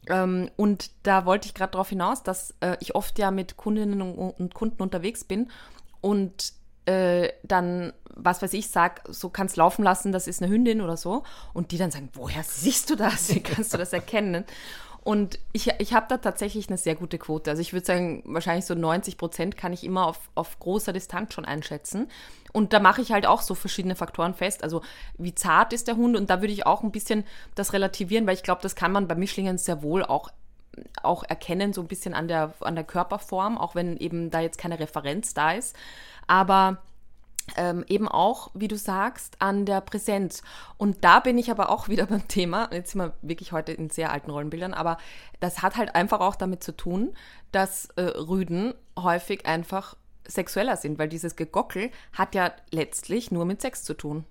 Ähm, und da wollte ich gerade darauf hinaus, dass äh, ich oft ja mit Kundinnen und, und Kunden unterwegs bin und äh, dann, was weiß ich, sag, so kannst laufen lassen, das ist eine Hündin oder so. Und die dann sagen, woher siehst du das? Wie kannst du das erkennen? Und ich, ich habe da tatsächlich eine sehr gute Quote. Also ich würde sagen, wahrscheinlich so 90 Prozent kann ich immer auf, auf großer Distanz schon einschätzen. Und da mache ich halt auch so verschiedene Faktoren fest. Also wie zart ist der Hund? Und da würde ich auch ein bisschen das relativieren, weil ich glaube, das kann man bei Mischlingen sehr wohl auch auch erkennen, so ein bisschen an der, an der Körperform, auch wenn eben da jetzt keine Referenz da ist. Aber ähm, eben auch, wie du sagst, an der Präsenz. Und da bin ich aber auch wieder beim Thema, jetzt sind wir wirklich heute in sehr alten Rollenbildern, aber das hat halt einfach auch damit zu tun, dass äh, Rüden häufig einfach sexueller sind, weil dieses Gegockel hat ja letztlich nur mit Sex zu tun.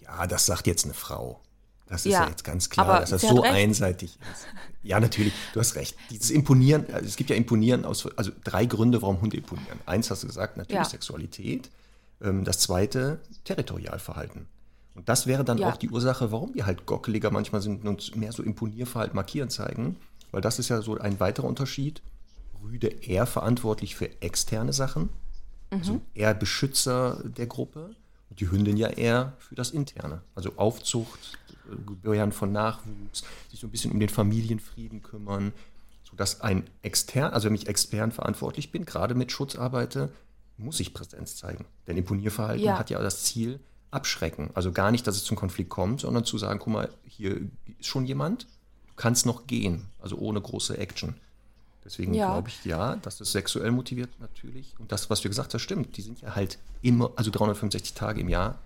Ja, das sagt jetzt eine Frau. Das ist Ja, ja, jetzt ganz klar, aber dass das so recht. einseitig ist. Ja, natürlich, du hast recht. Dieses Imponieren, also es gibt ja Imponieren aus, also drei Gründe, warum Hunde imponieren. Eins hast du gesagt, natürlich Ja. Sexualität. Ähm, das zweite, Territorialverhalten. Und das wäre dann Ja. auch die Ursache, warum die halt gockeliger manchmal sind und mehr so Imponierverhalten markieren zeigen. Weil das ist ja so ein weiterer Unterschied. Rüde eher verantwortlich für externe Sachen, also eher Beschützer der Gruppe. Und die Hündin ja eher für das Interne. Also Aufzucht, Gebären von Nachwuchs, sich so ein bisschen um den Familienfrieden kümmern. Sodass ein extern, also wenn ich extern verantwortlich bin, gerade mit Schutz arbeite, muss ich Präsenz zeigen. Denn Imponierverhalten Ja. hat ja das Ziel, abschrecken. Also gar nicht, dass es zum Konflikt kommt, sondern zu sagen, guck mal, hier ist schon jemand, du kannst noch gehen, also ohne große Action. Deswegen Ja. glaube ich, ja, das ist sexuell motiviert natürlich. Und das, was du gesagt hast, stimmt. Die sind ja halt immer, also 365 Tage im Jahr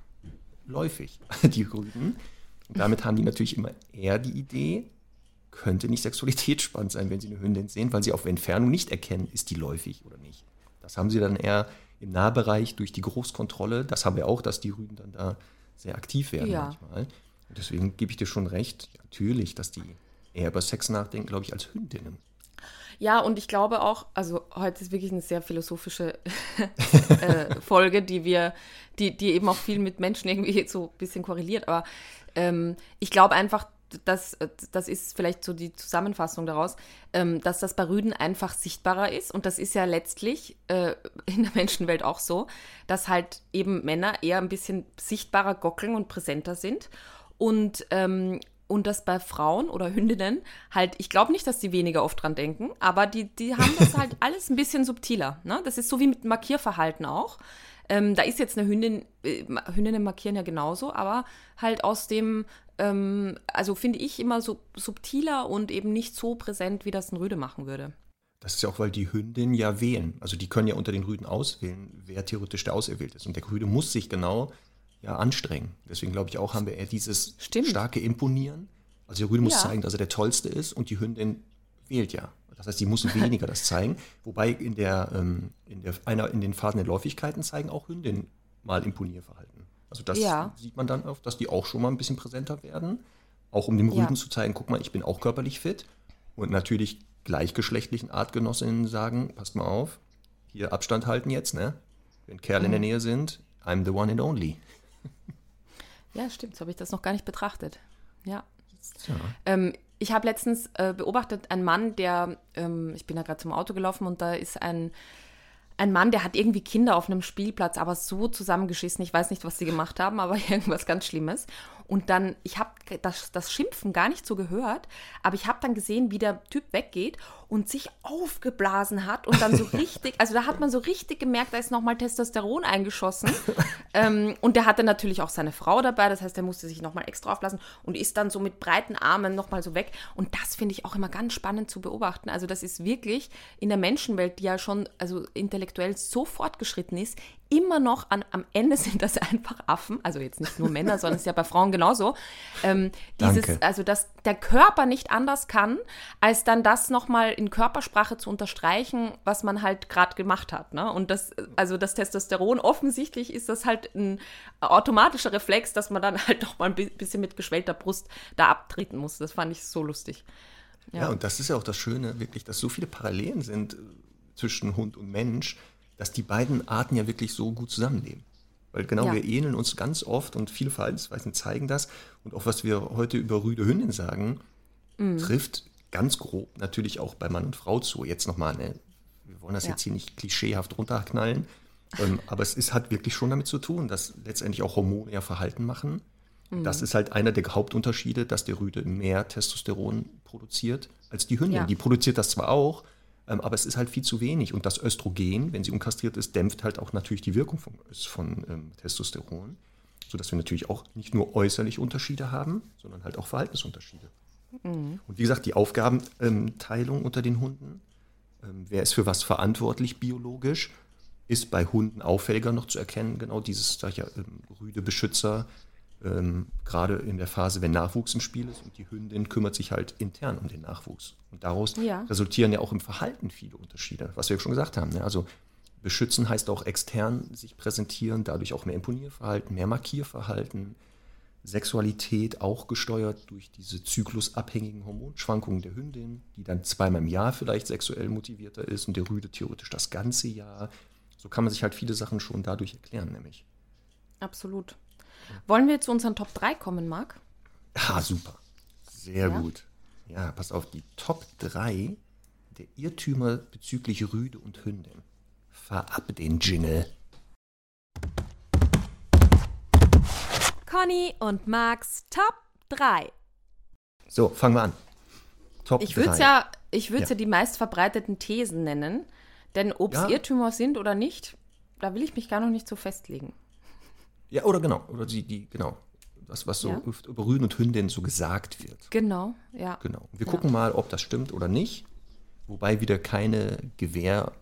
läufig, die Rüden. Und damit haben die natürlich immer eher die Idee, könnte nicht Sexualität spannend sein, wenn sie eine Hündin sehen, weil sie auf Entfernung nicht erkennen, ist die läufig oder nicht. Das haben sie dann eher im Nahbereich durch die Großkontrolle. Das haben wir auch, dass die Rüden dann da sehr aktiv werden Ja. manchmal. Und deswegen gebe ich dir schon recht, natürlich, dass die eher über Sex nachdenken, glaube ich, als Hündinnen. Ja, und ich glaube auch, also heute ist wirklich eine sehr philosophische äh, Folge, die wir, die, die eben auch viel mit Menschen irgendwie so ein bisschen korreliert. Aber ähm, ich glaube einfach, dass, das ist vielleicht so die Zusammenfassung daraus, ähm, dass das bei Rüden einfach sichtbarer ist. Und das ist ja letztlich äh, in der Menschenwelt auch so, dass halt eben Männer eher ein bisschen sichtbarer gockeln und präsenter sind. Und ähm, und das bei Frauen oder Hündinnen halt, ich glaube nicht, dass die weniger oft dran denken, aber die, die haben das halt alles ein bisschen subtiler. Ne? Das ist so wie mit Markierverhalten auch. Ähm, da ist jetzt eine Hündin, äh, Hündinnen markieren ja genauso, aber halt aus dem, ähm, also finde ich immer so subtiler und eben nicht so präsent, wie das ein Rüde machen würde. Das ist ja auch, weil die Hündin ja wählen. Also die können ja unter den Rüden auswählen, wer theoretisch der Auserwählt ist. Und der Rüde muss sich genau ja, anstrengen. Deswegen glaube ich auch, haben wir eher dieses Stimmt. starke Imponieren. Also der Rüde muss Ja. zeigen, dass er der Tollste ist und die Hündin wählt ja. Das heißt, die muss weniger das zeigen. Wobei in, der, ähm, in, der, einer, in den Phasen der Läufigkeiten zeigen auch Hündinnen mal Imponierverhalten. Also das Ja. sieht man dann auch, dass die auch schon mal ein bisschen präsenter werden. Auch um dem Rüden Ja. zu zeigen, guck mal, ich bin auch körperlich fit. Und natürlich gleichgeschlechtlichen Artgenossinnen sagen, passt mal auf, hier Abstand halten jetzt, ne? Wenn Kerle Mhm. in der Nähe sind, I'm the one and only. Ja, stimmt, so habe ich das noch gar nicht betrachtet. Ja. Ja. Ähm, ich habe letztens äh, beobachtet einen Mann, der, ähm, ich bin da gerade zum Auto gelaufen und da ist ein, ein Mann, der hat irgendwie Kinder auf einem Spielplatz, aber so zusammengeschissen. Ich weiß nicht, was sie gemacht haben, aber irgendwas ganz Schlimmes. Und dann, ich habe das, das Schimpfen gar nicht so gehört, aber ich habe dann gesehen, wie der Typ weggeht und sich aufgeblasen hat und dann so richtig, also da hat man so richtig gemerkt, da ist nochmal Testosteron eingeschossen. ähm, und der hatte natürlich auch seine Frau dabei, das heißt, er musste sich nochmal extra aufblasen und ist dann so mit breiten Armen nochmal so weg. Und das finde ich auch immer ganz spannend zu beobachten. Also das ist wirklich in der Menschenwelt, die ja schon also intellektuell so fortgeschritten ist, immer noch an, am Ende sind das einfach Affen, also jetzt nicht nur Männer, sondern es ist ja bei Frauen genauso. Ähm, dieses, Danke. also dass der Körper nicht anders kann, als dann das nochmal in Körpersprache zu unterstreichen, was man halt gerade gemacht hat. Ne? Und das, also das Testosteron, offensichtlich ist das halt ein automatischer Reflex, dass man dann halt nochmal ein bi- bisschen mit geschwellter Brust da abtreten muss. Das fand ich so lustig. Ja. und das ist ja auch das Schöne, wirklich, dass so viele Parallelen sind äh, zwischen Hund und Mensch, dass die beiden Arten ja wirklich so gut zusammenleben. Weil genau, Ja. wir ähneln uns ganz oft und viele Verhaltensweisen zeigen das. Und auch was wir heute über Rüde Hündin sagen, Mhm. trifft ganz grob natürlich auch bei Mann und Frau zu. Jetzt nochmal, ne, wir wollen das Ja. jetzt hier nicht klischeehaft runterknallen, ähm, aber es ist, hat wirklich schon damit zu tun, dass letztendlich auch Hormone ja Verhalten machen. Mhm. Das ist halt einer der Hauptunterschiede, dass der Rüde mehr Testosteron produziert als die Hündin. Ja. Die produziert das zwar auch, aber es ist halt viel zu wenig. Und das Östrogen, wenn sie unkastriert ist, dämpft halt auch natürlich die Wirkung von, von ähm, Testosteron, sodass wir natürlich auch nicht nur äußerliche Unterschiede haben, sondern halt auch Verhaltensunterschiede. Und wie gesagt, die Aufgabenteilung unter den Hunden, ähm, wer ist für was verantwortlich biologisch, ist bei Hunden auffälliger noch zu erkennen. Genau dieses, sag ich ja, ähm, rüde Beschützer, ähm, gerade in der Phase, wenn Nachwuchs im Spiel ist und die Hündin kümmert sich halt intern um den Nachwuchs. Und daraus Ja. resultieren ja auch im Verhalten viele Unterschiede, was wir schon gesagt haben. Ne? Also beschützen heißt auch extern sich präsentieren, dadurch auch mehr Imponierverhalten, mehr Markierverhalten, Sexualität auch gesteuert durch diese zyklusabhängigen Hormonschwankungen der Hündin, die dann zweimal im Jahr vielleicht sexuell motivierter ist und der Rüde theoretisch das ganze Jahr. so kann man sich halt viele Sachen schon dadurch erklären, nämlich. Absolut. Wollen wir zu unseren Top 3 kommen, Marc? Ah, super. Sehr Ja? gut. Ja, pass auf, die Top 3 der Irrtümer bezüglich Rüde und Hündin. Fahr ab den Jingle. Conny und Max Top 3. So, fangen wir an. Top Ich würde es 3. ja, ich Ja. ja. die meistverbreiteten Thesen nennen. Denn ob es Ja. Irrtümer sind oder nicht, da will ich mich gar noch nicht so festlegen. Ja, oder genau. Oder die, die genau. Das, was so Ja. über Rüden und Hündin so gesagt wird. Genau, ja. Genau. Wir Ja. gucken mal, ob das stimmt oder nicht. Wobei wieder keine Gewähr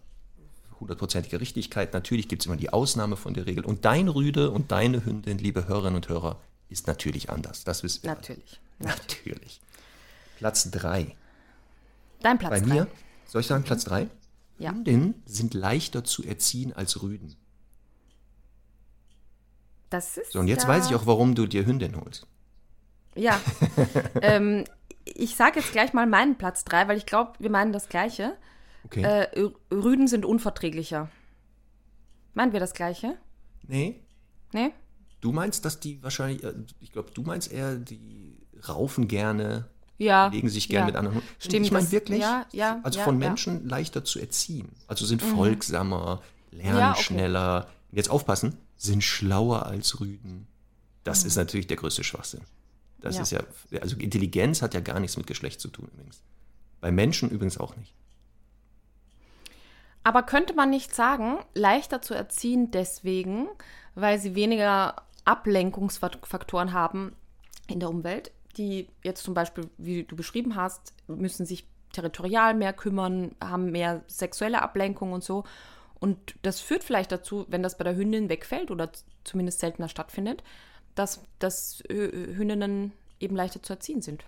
hundertprozentige Richtigkeit. Natürlich gibt es immer die Ausnahme von der Regel. Und dein Rüde und deine Hündin, liebe Hörerinnen und Hörer, ist natürlich anders. Das wissen wir. alle. Natürlich. Natürlich. Platz 3. Dein Platz Bei drei. mir, soll ich sagen Platz 3? Ja. Hündinnen sind leichter zu erziehen als Rüden. Das ist So, und jetzt ja, weiß ich auch, warum du dir Hündin holst. Ja. ähm, ich sage jetzt gleich mal meinen Platz 3, weil ich glaube, wir meinen das Gleiche. Okay. Äh, Rü- Rüden sind unverträglicher. Meinen wir das Gleiche? nee, Nee? du meinst, dass die wahrscheinlich, äh, ich glaube, du meinst eher, die raufen gerne, Ja. legen sich gerne ja. mit anderen Hunden. Stimmt, Ich meine wirklich, ja, ja, also von. Menschen leichter zu erziehen. Also sind folgsamer, lernen okay. schneller. Jetzt aufpassen, sind schlauer als Rüden. Das Mhm. ist natürlich der größte Schwachsinn. Das Ja. ist ja, also Intelligenz hat ja gar nichts mit Geschlecht zu tun übrigens. Bei Menschen übrigens auch nicht. Aber könnte man nicht sagen, leichter zu erziehen deswegen, weil sie weniger Ablenkungsfaktoren haben in der Umwelt, die jetzt zum Beispiel, wie du beschrieben hast, müssen sich territorial mehr kümmern, haben mehr sexuelle Ablenkung und so. Und das führt vielleicht dazu, wenn das bei der Hündin wegfällt oder zumindest seltener stattfindet, dass, dass äh, Hündinnen eben leichter zu erziehen sind.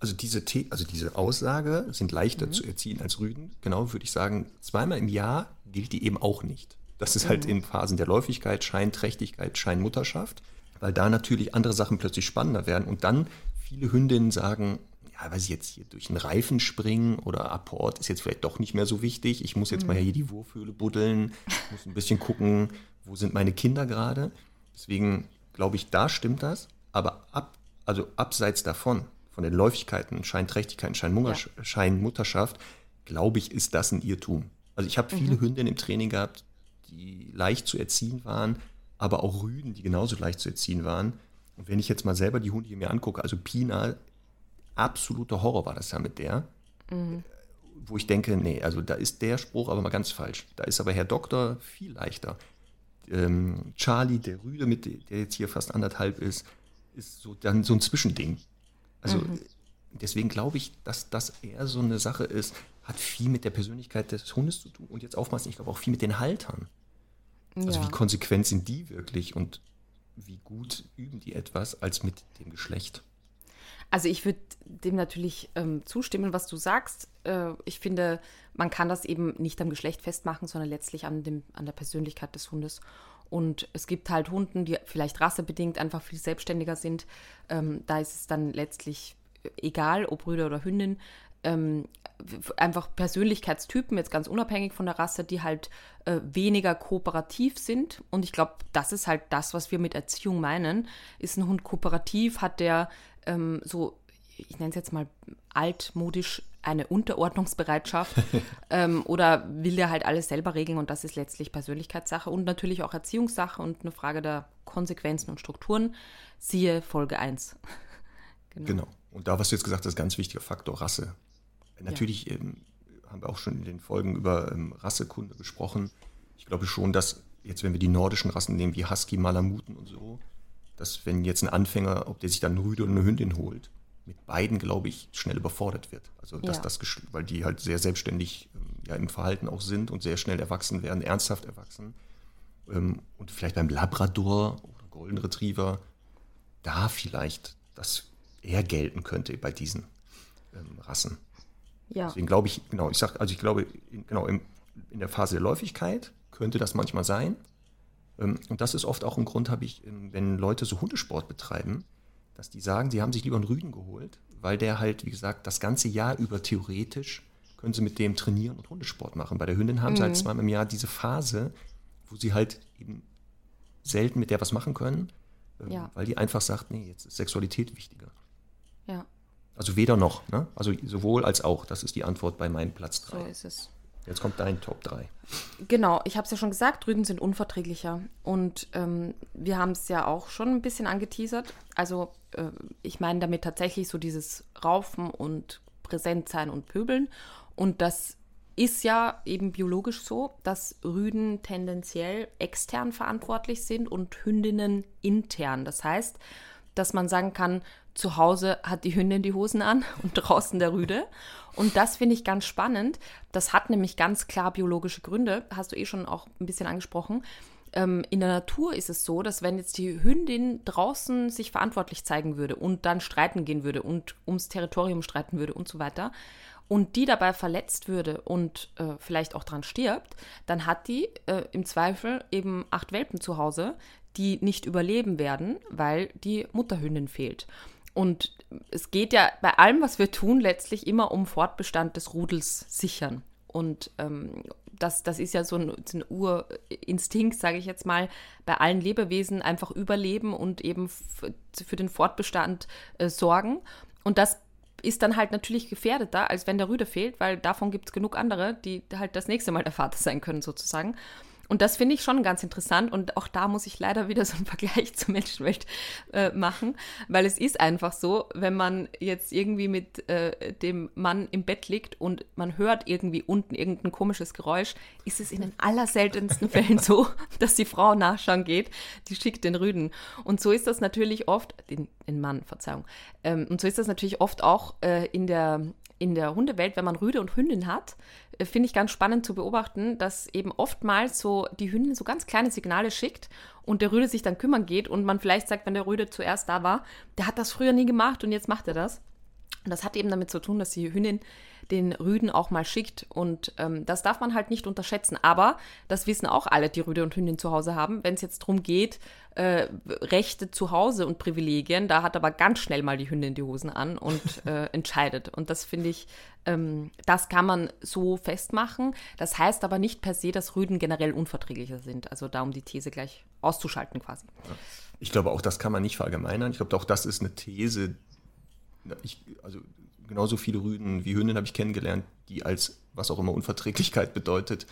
Also diese, The also diese Aussage sind leichter zu erziehen als Rüden. Genau, würde ich sagen, zweimal im Jahr gilt die eben auch nicht. Das ist halt in Phasen der Läufigkeit, Scheinträchtigkeit, Scheinmutterschaft, weil da natürlich andere Sachen plötzlich spannender werden und dann viele Hündinnen sagen, ja, weiß ich jetzt hier durch einen Reifen springen oder Apport ist jetzt vielleicht doch nicht mehr so wichtig. Ich muss jetzt mal hier die Wurfhöhle buddeln, muss ein bisschen gucken, wo sind meine Kinder gerade. Deswegen glaube ich, da stimmt das. Aber ab, also abseits davon, von den Läufigkeiten, Scheinträchtigkeiten, Scheinmutterschaft, glaube ich, ist das ein Irrtum. Also ich habe viele Hündinnen im Training gehabt, die leicht zu erziehen waren, aber auch Rüden, die genauso leicht zu erziehen waren. Und wenn ich jetzt mal selber die Hunde hier mir angucke, also Pina, absoluter Horror war das ja mit der, wo ich denke, nee, also da ist der Spruch aber mal ganz falsch. Da ist aber Herr Doktor viel leichter. Ähm, Charlie, der Rüde, mit de- der jetzt hier fast anderthalb ist, ist so dann so ein Zwischending. Also deswegen glaube ich, dass das eher so eine Sache ist, hat viel mit der Persönlichkeit des Hundes zu tun und jetzt aufpassen, ich glaube auch viel mit den Haltern. Also Ja. wie konsequent sind die wirklich und wie gut üben die etwas als mit dem Geschlecht. Also ich würde dem natürlich ähm, zustimmen, was du sagst. Äh, ich finde, man kann das eben nicht am Geschlecht festmachen, sondern letztlich an, dem, an der Persönlichkeit des Hundes. Und es gibt halt Hunden, die vielleicht rassebedingt einfach viel selbstständiger sind. Ähm, da ist es dann letztlich egal, ob Brüder oder Hündin. Ähm, einfach Persönlichkeitstypen, jetzt ganz unabhängig von der Rasse, die halt äh, weniger kooperativ sind. Und ich glaube, das ist halt das, was wir mit Erziehung meinen. Ist ein Hund kooperativ, hat der ähm, so, ich nenne es jetzt mal altmodisch, eine Unterordnungsbereitschaft ähm, oder will der halt alles selber regeln und das ist letztlich Persönlichkeitssache und natürlich auch Erziehungssache und eine Frage der Konsequenzen und Strukturen. Siehe Folge 1. Genau. Und da, was du jetzt gesagt hast, ganz wichtiger Faktor Rasse. Natürlich ähm, haben wir auch schon in den Folgen über ähm, Rassekunde gesprochen. Ich glaube schon, dass jetzt, wenn wir die nordischen Rassen nehmen, wie Husky, Malamuten und so, dass wenn jetzt ein Anfänger, ob der sich dann eine Rüde oder eine Hündin holt, mit beiden, glaube ich, schnell überfordert wird. Also, dass Ja. das, weil die halt sehr selbstständig ähm, ja, im Verhalten auch sind und sehr schnell erwachsen werden, ernsthaft erwachsen. Ähm, und vielleicht beim Labrador oder Golden Retriever da vielleicht das eher gelten könnte bei diesen ähm, Rassen. Ja. Deswegen glaube ich, genau, ich sage, also ich glaube, in, genau, im, in der Phase der Läufigkeit könnte das manchmal sein. Ähm, und das ist oft auch ein Grund, habe ich, ähm, wenn Leute so Hundesport betreiben, dass die sagen, sie haben sich lieber einen Rüden geholt, weil der halt, wie gesagt, das ganze Jahr über theoretisch können sie mit dem trainieren und Hundesport machen. Bei der Hündin haben sie halt zweimal im Jahr diese Phase, wo sie halt eben selten mit der was machen können, ähm, Ja. weil die einfach sagt, nee, jetzt ist Sexualität wichtiger. Ja, Also weder noch, ne? Also sowohl als auch. Das ist die Antwort bei meinem Platz so 3. ist es. Jetzt kommt dein Top 3. Genau, ich habe es ja schon gesagt, Rüden sind unverträglicher. Und ähm, wir haben es ja auch schon ein bisschen angeteasert. Also äh, ich meine damit tatsächlich so dieses Raufen und präsent sein und pöbeln. Und das ist ja eben biologisch so, dass Rüden tendenziell extern verantwortlich sind und Hündinnen intern. Das heißt, dass man sagen kann, zu Hause hat die Hündin die Hosen an und draußen der Rüde. Und das finde ich ganz spannend. Das hat nämlich ganz klar biologische Gründe. Hast du eh schon auch ein bisschen angesprochen. Ähm, in der Natur ist es so, dass wenn jetzt die Hündin draußen sich verantwortlich zeigen würde und dann streiten gehen würde und ums Territorium streiten würde und so weiter, und die dabei verletzt würde und äh, vielleicht auch dran stirbt, dann hat die äh, im Zweifel eben acht Welpen zu Hause, die nicht überleben werden, weil die Mutterhündin fehlt. Und es geht ja bei allem, was wir tun, letztlich immer um Fortbestand des Rudels sichern. Und ähm, das, das ist ja so ein, ein Urinstinkt, sage ich jetzt mal, bei allen Lebewesen einfach überleben und eben für den Fortbestand äh, sorgen. Und das ist dann halt natürlich gefährdeter, als wenn der Rüde fehlt, weil davon gibt es genug andere, die halt das nächste Mal der Vater sein können, sozusagen. Und das finde ich schon ganz interessant und auch da muss ich leider wieder so einen Vergleich zur Menschenwelt äh, machen, weil es ist einfach so, wenn man jetzt irgendwie mit äh, dem Mann im Bett liegt und man hört irgendwie unten irgendein komisches Geräusch, ist es in den allerseltensten Fällen so, dass die Frau nachschauen geht, die schickt den Rüden. Und so ist das natürlich oft, den, den Mann, Verzeihung, ähm, und so ist das natürlich oft auch äh, in der in der Hundewelt, wenn man Rüde und Hündin hat, äh, finde ich ganz spannend zu beobachten, dass eben oftmals so die Hündin so ganz kleine Signale schickt und der Rüde sich dann kümmern geht und man vielleicht sagt, wenn der Rüde zuerst da war, der hat das früher nie gemacht und jetzt macht er das. Und das hat eben damit zu tun, dass die Hündin den Rüden auch mal schickt. Und ähm, das darf man halt nicht unterschätzen. Aber das wissen auch alle, die Rüde und Hündin zu Hause haben. Wenn es jetzt darum geht, äh, Rechte zu Hause und Privilegien, da hat aber ganz schnell mal die Hündin die Hosen an und äh, entscheidet. Und das finde ich, ähm, das kann man so festmachen. Das heißt aber nicht per se, dass Rüden generell unverträglicher sind. Also da, um die These gleich auszuschalten quasi. Ich glaube, auch das kann man nicht verallgemeinern. Ich glaube, auch das ist eine These. Ich, also genauso viele Rüden wie Hündinnen habe ich kennengelernt, die als was auch immer Unverträglichkeit bedeutet,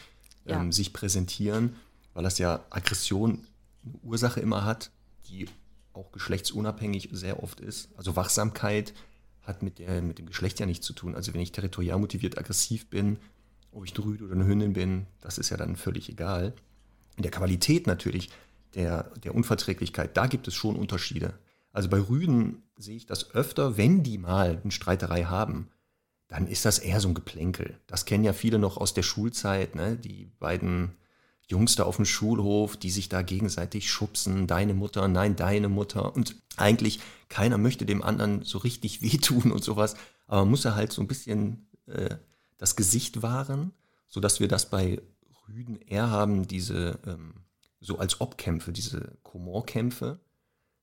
Ja. ähm, sich präsentieren, weil das ja Aggression eine Ursache immer hat, die auch geschlechtsunabhängig sehr oft ist. Also Wachsamkeit hat mit, der, mit dem Geschlecht ja nichts zu tun. Also wenn ich territorial motiviert aggressiv bin, ob ich eine Rüde oder eine Hündin bin, das ist ja dann völlig egal. In der Qualität natürlich der, der Unverträglichkeit, da gibt es schon Unterschiede. Also bei Rüden sehe ich das öfter, wenn die mal eine Streiterei haben, dann ist das eher so ein Geplänkel. Das kennen ja viele noch aus der Schulzeit, ne? die beiden Jungs da auf dem Schulhof, die sich da gegenseitig schubsen, deine Mutter, nein, deine Mutter. Und eigentlich keiner möchte dem anderen so richtig wehtun und sowas, aber muss ja halt so ein bisschen äh, das Gesicht wahren, sodass wir das bei Rüden eher haben, diese ähm, so als Obkämpfe, diese Komorkämpfe,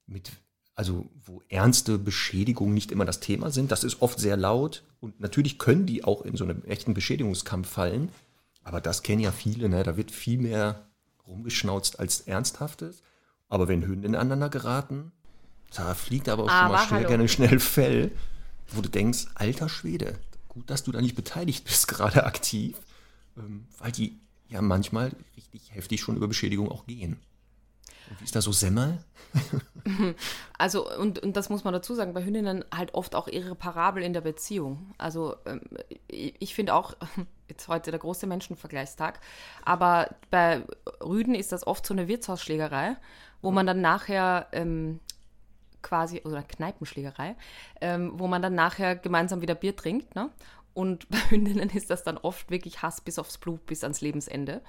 mit, also wo ernste Beschädigungen nicht immer das Thema sind. Das ist oft sehr laut und natürlich können die auch in so einen echten Beschädigungskampf fallen. Aber das kennen ja viele, ne? da wird viel mehr rumgeschnauzt als Ernsthaftes. Aber wenn Hunde ineinander geraten, da fliegt aber auch schon Aber mal schnell, hallo. gerne schnell Fell, wo du denkst, alter Schwede, gut, dass du da nicht beteiligt bist, gerade aktiv, ähm, weil die ja manchmal richtig heftig schon über Beschädigung auch gehen. Ist da so Semmel? Also, und, und das muss man dazu sagen, bei Hündinnen halt oft auch irreparabel in der Beziehung. Also, ähm, ich, ich finde auch, jetzt heute der große Menschenvergleichstag, aber bei Rüden ist das oft so eine Wirtshausschlägerei, wo man dann nachher ähm, quasi, oder Kneipenschlägerei, ähm, wo man dann nachher gemeinsam wieder Bier trinkt, ne? Und bei Hündinnen ist das dann oft wirklich Hass bis aufs Blut, bis ans Lebensende.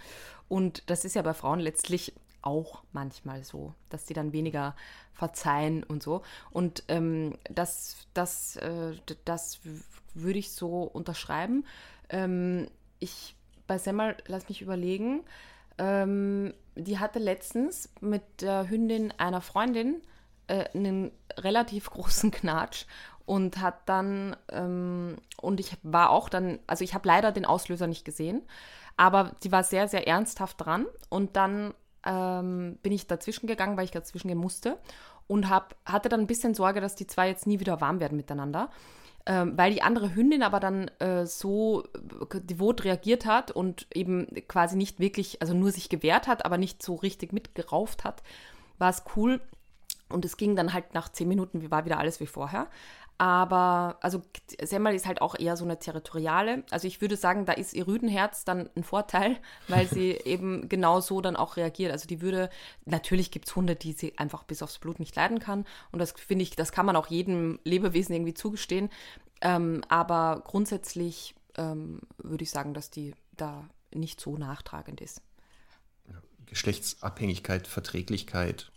Und das ist ja bei Frauen letztlich auch manchmal so, dass die dann weniger verzeihen und so. Und ähm, das, das, äh, das würde ich so unterschreiben. Ähm, ich, bei Semmel, lass mich überlegen, ähm, die hatte letztens mit der Hündin einer Freundin äh, einen relativ großen Knatsch und hat dann, ähm, und ich war auch dann, also ich habe leider den Auslöser nicht gesehen, aber sie war sehr, sehr ernsthaft dran und dann ähm, bin ich dazwischen gegangen, weil ich dazwischen gehen musste und hab, hatte dann ein bisschen Sorge, dass die zwei jetzt nie wieder warm werden miteinander. Ähm, weil die andere Hündin aber dann äh, so äh, devot reagiert hat und eben quasi nicht wirklich, also nur sich gewehrt hat, aber nicht so richtig mitgerauft hat, war es cool. Und es ging dann halt nach zehn Minuten, war wieder alles wie vorher. Aber, also Semmel ist halt auch eher so eine territoriale. Also ich würde sagen, da ist ihr Rüdenherz dann ein Vorteil, weil sie eben genau so dann auch reagiert. Also die würde, natürlich gibt es Hunde, die sie einfach bis aufs Blut nicht leiden kann. Und das finde ich, das kann man auch jedem Lebewesen irgendwie zugestehen. Ähm, aber grundsätzlich ähm, würde ich sagen, dass die da nicht so nachtragend ist. Geschlechtsabhängigkeit, Verträglichkeit.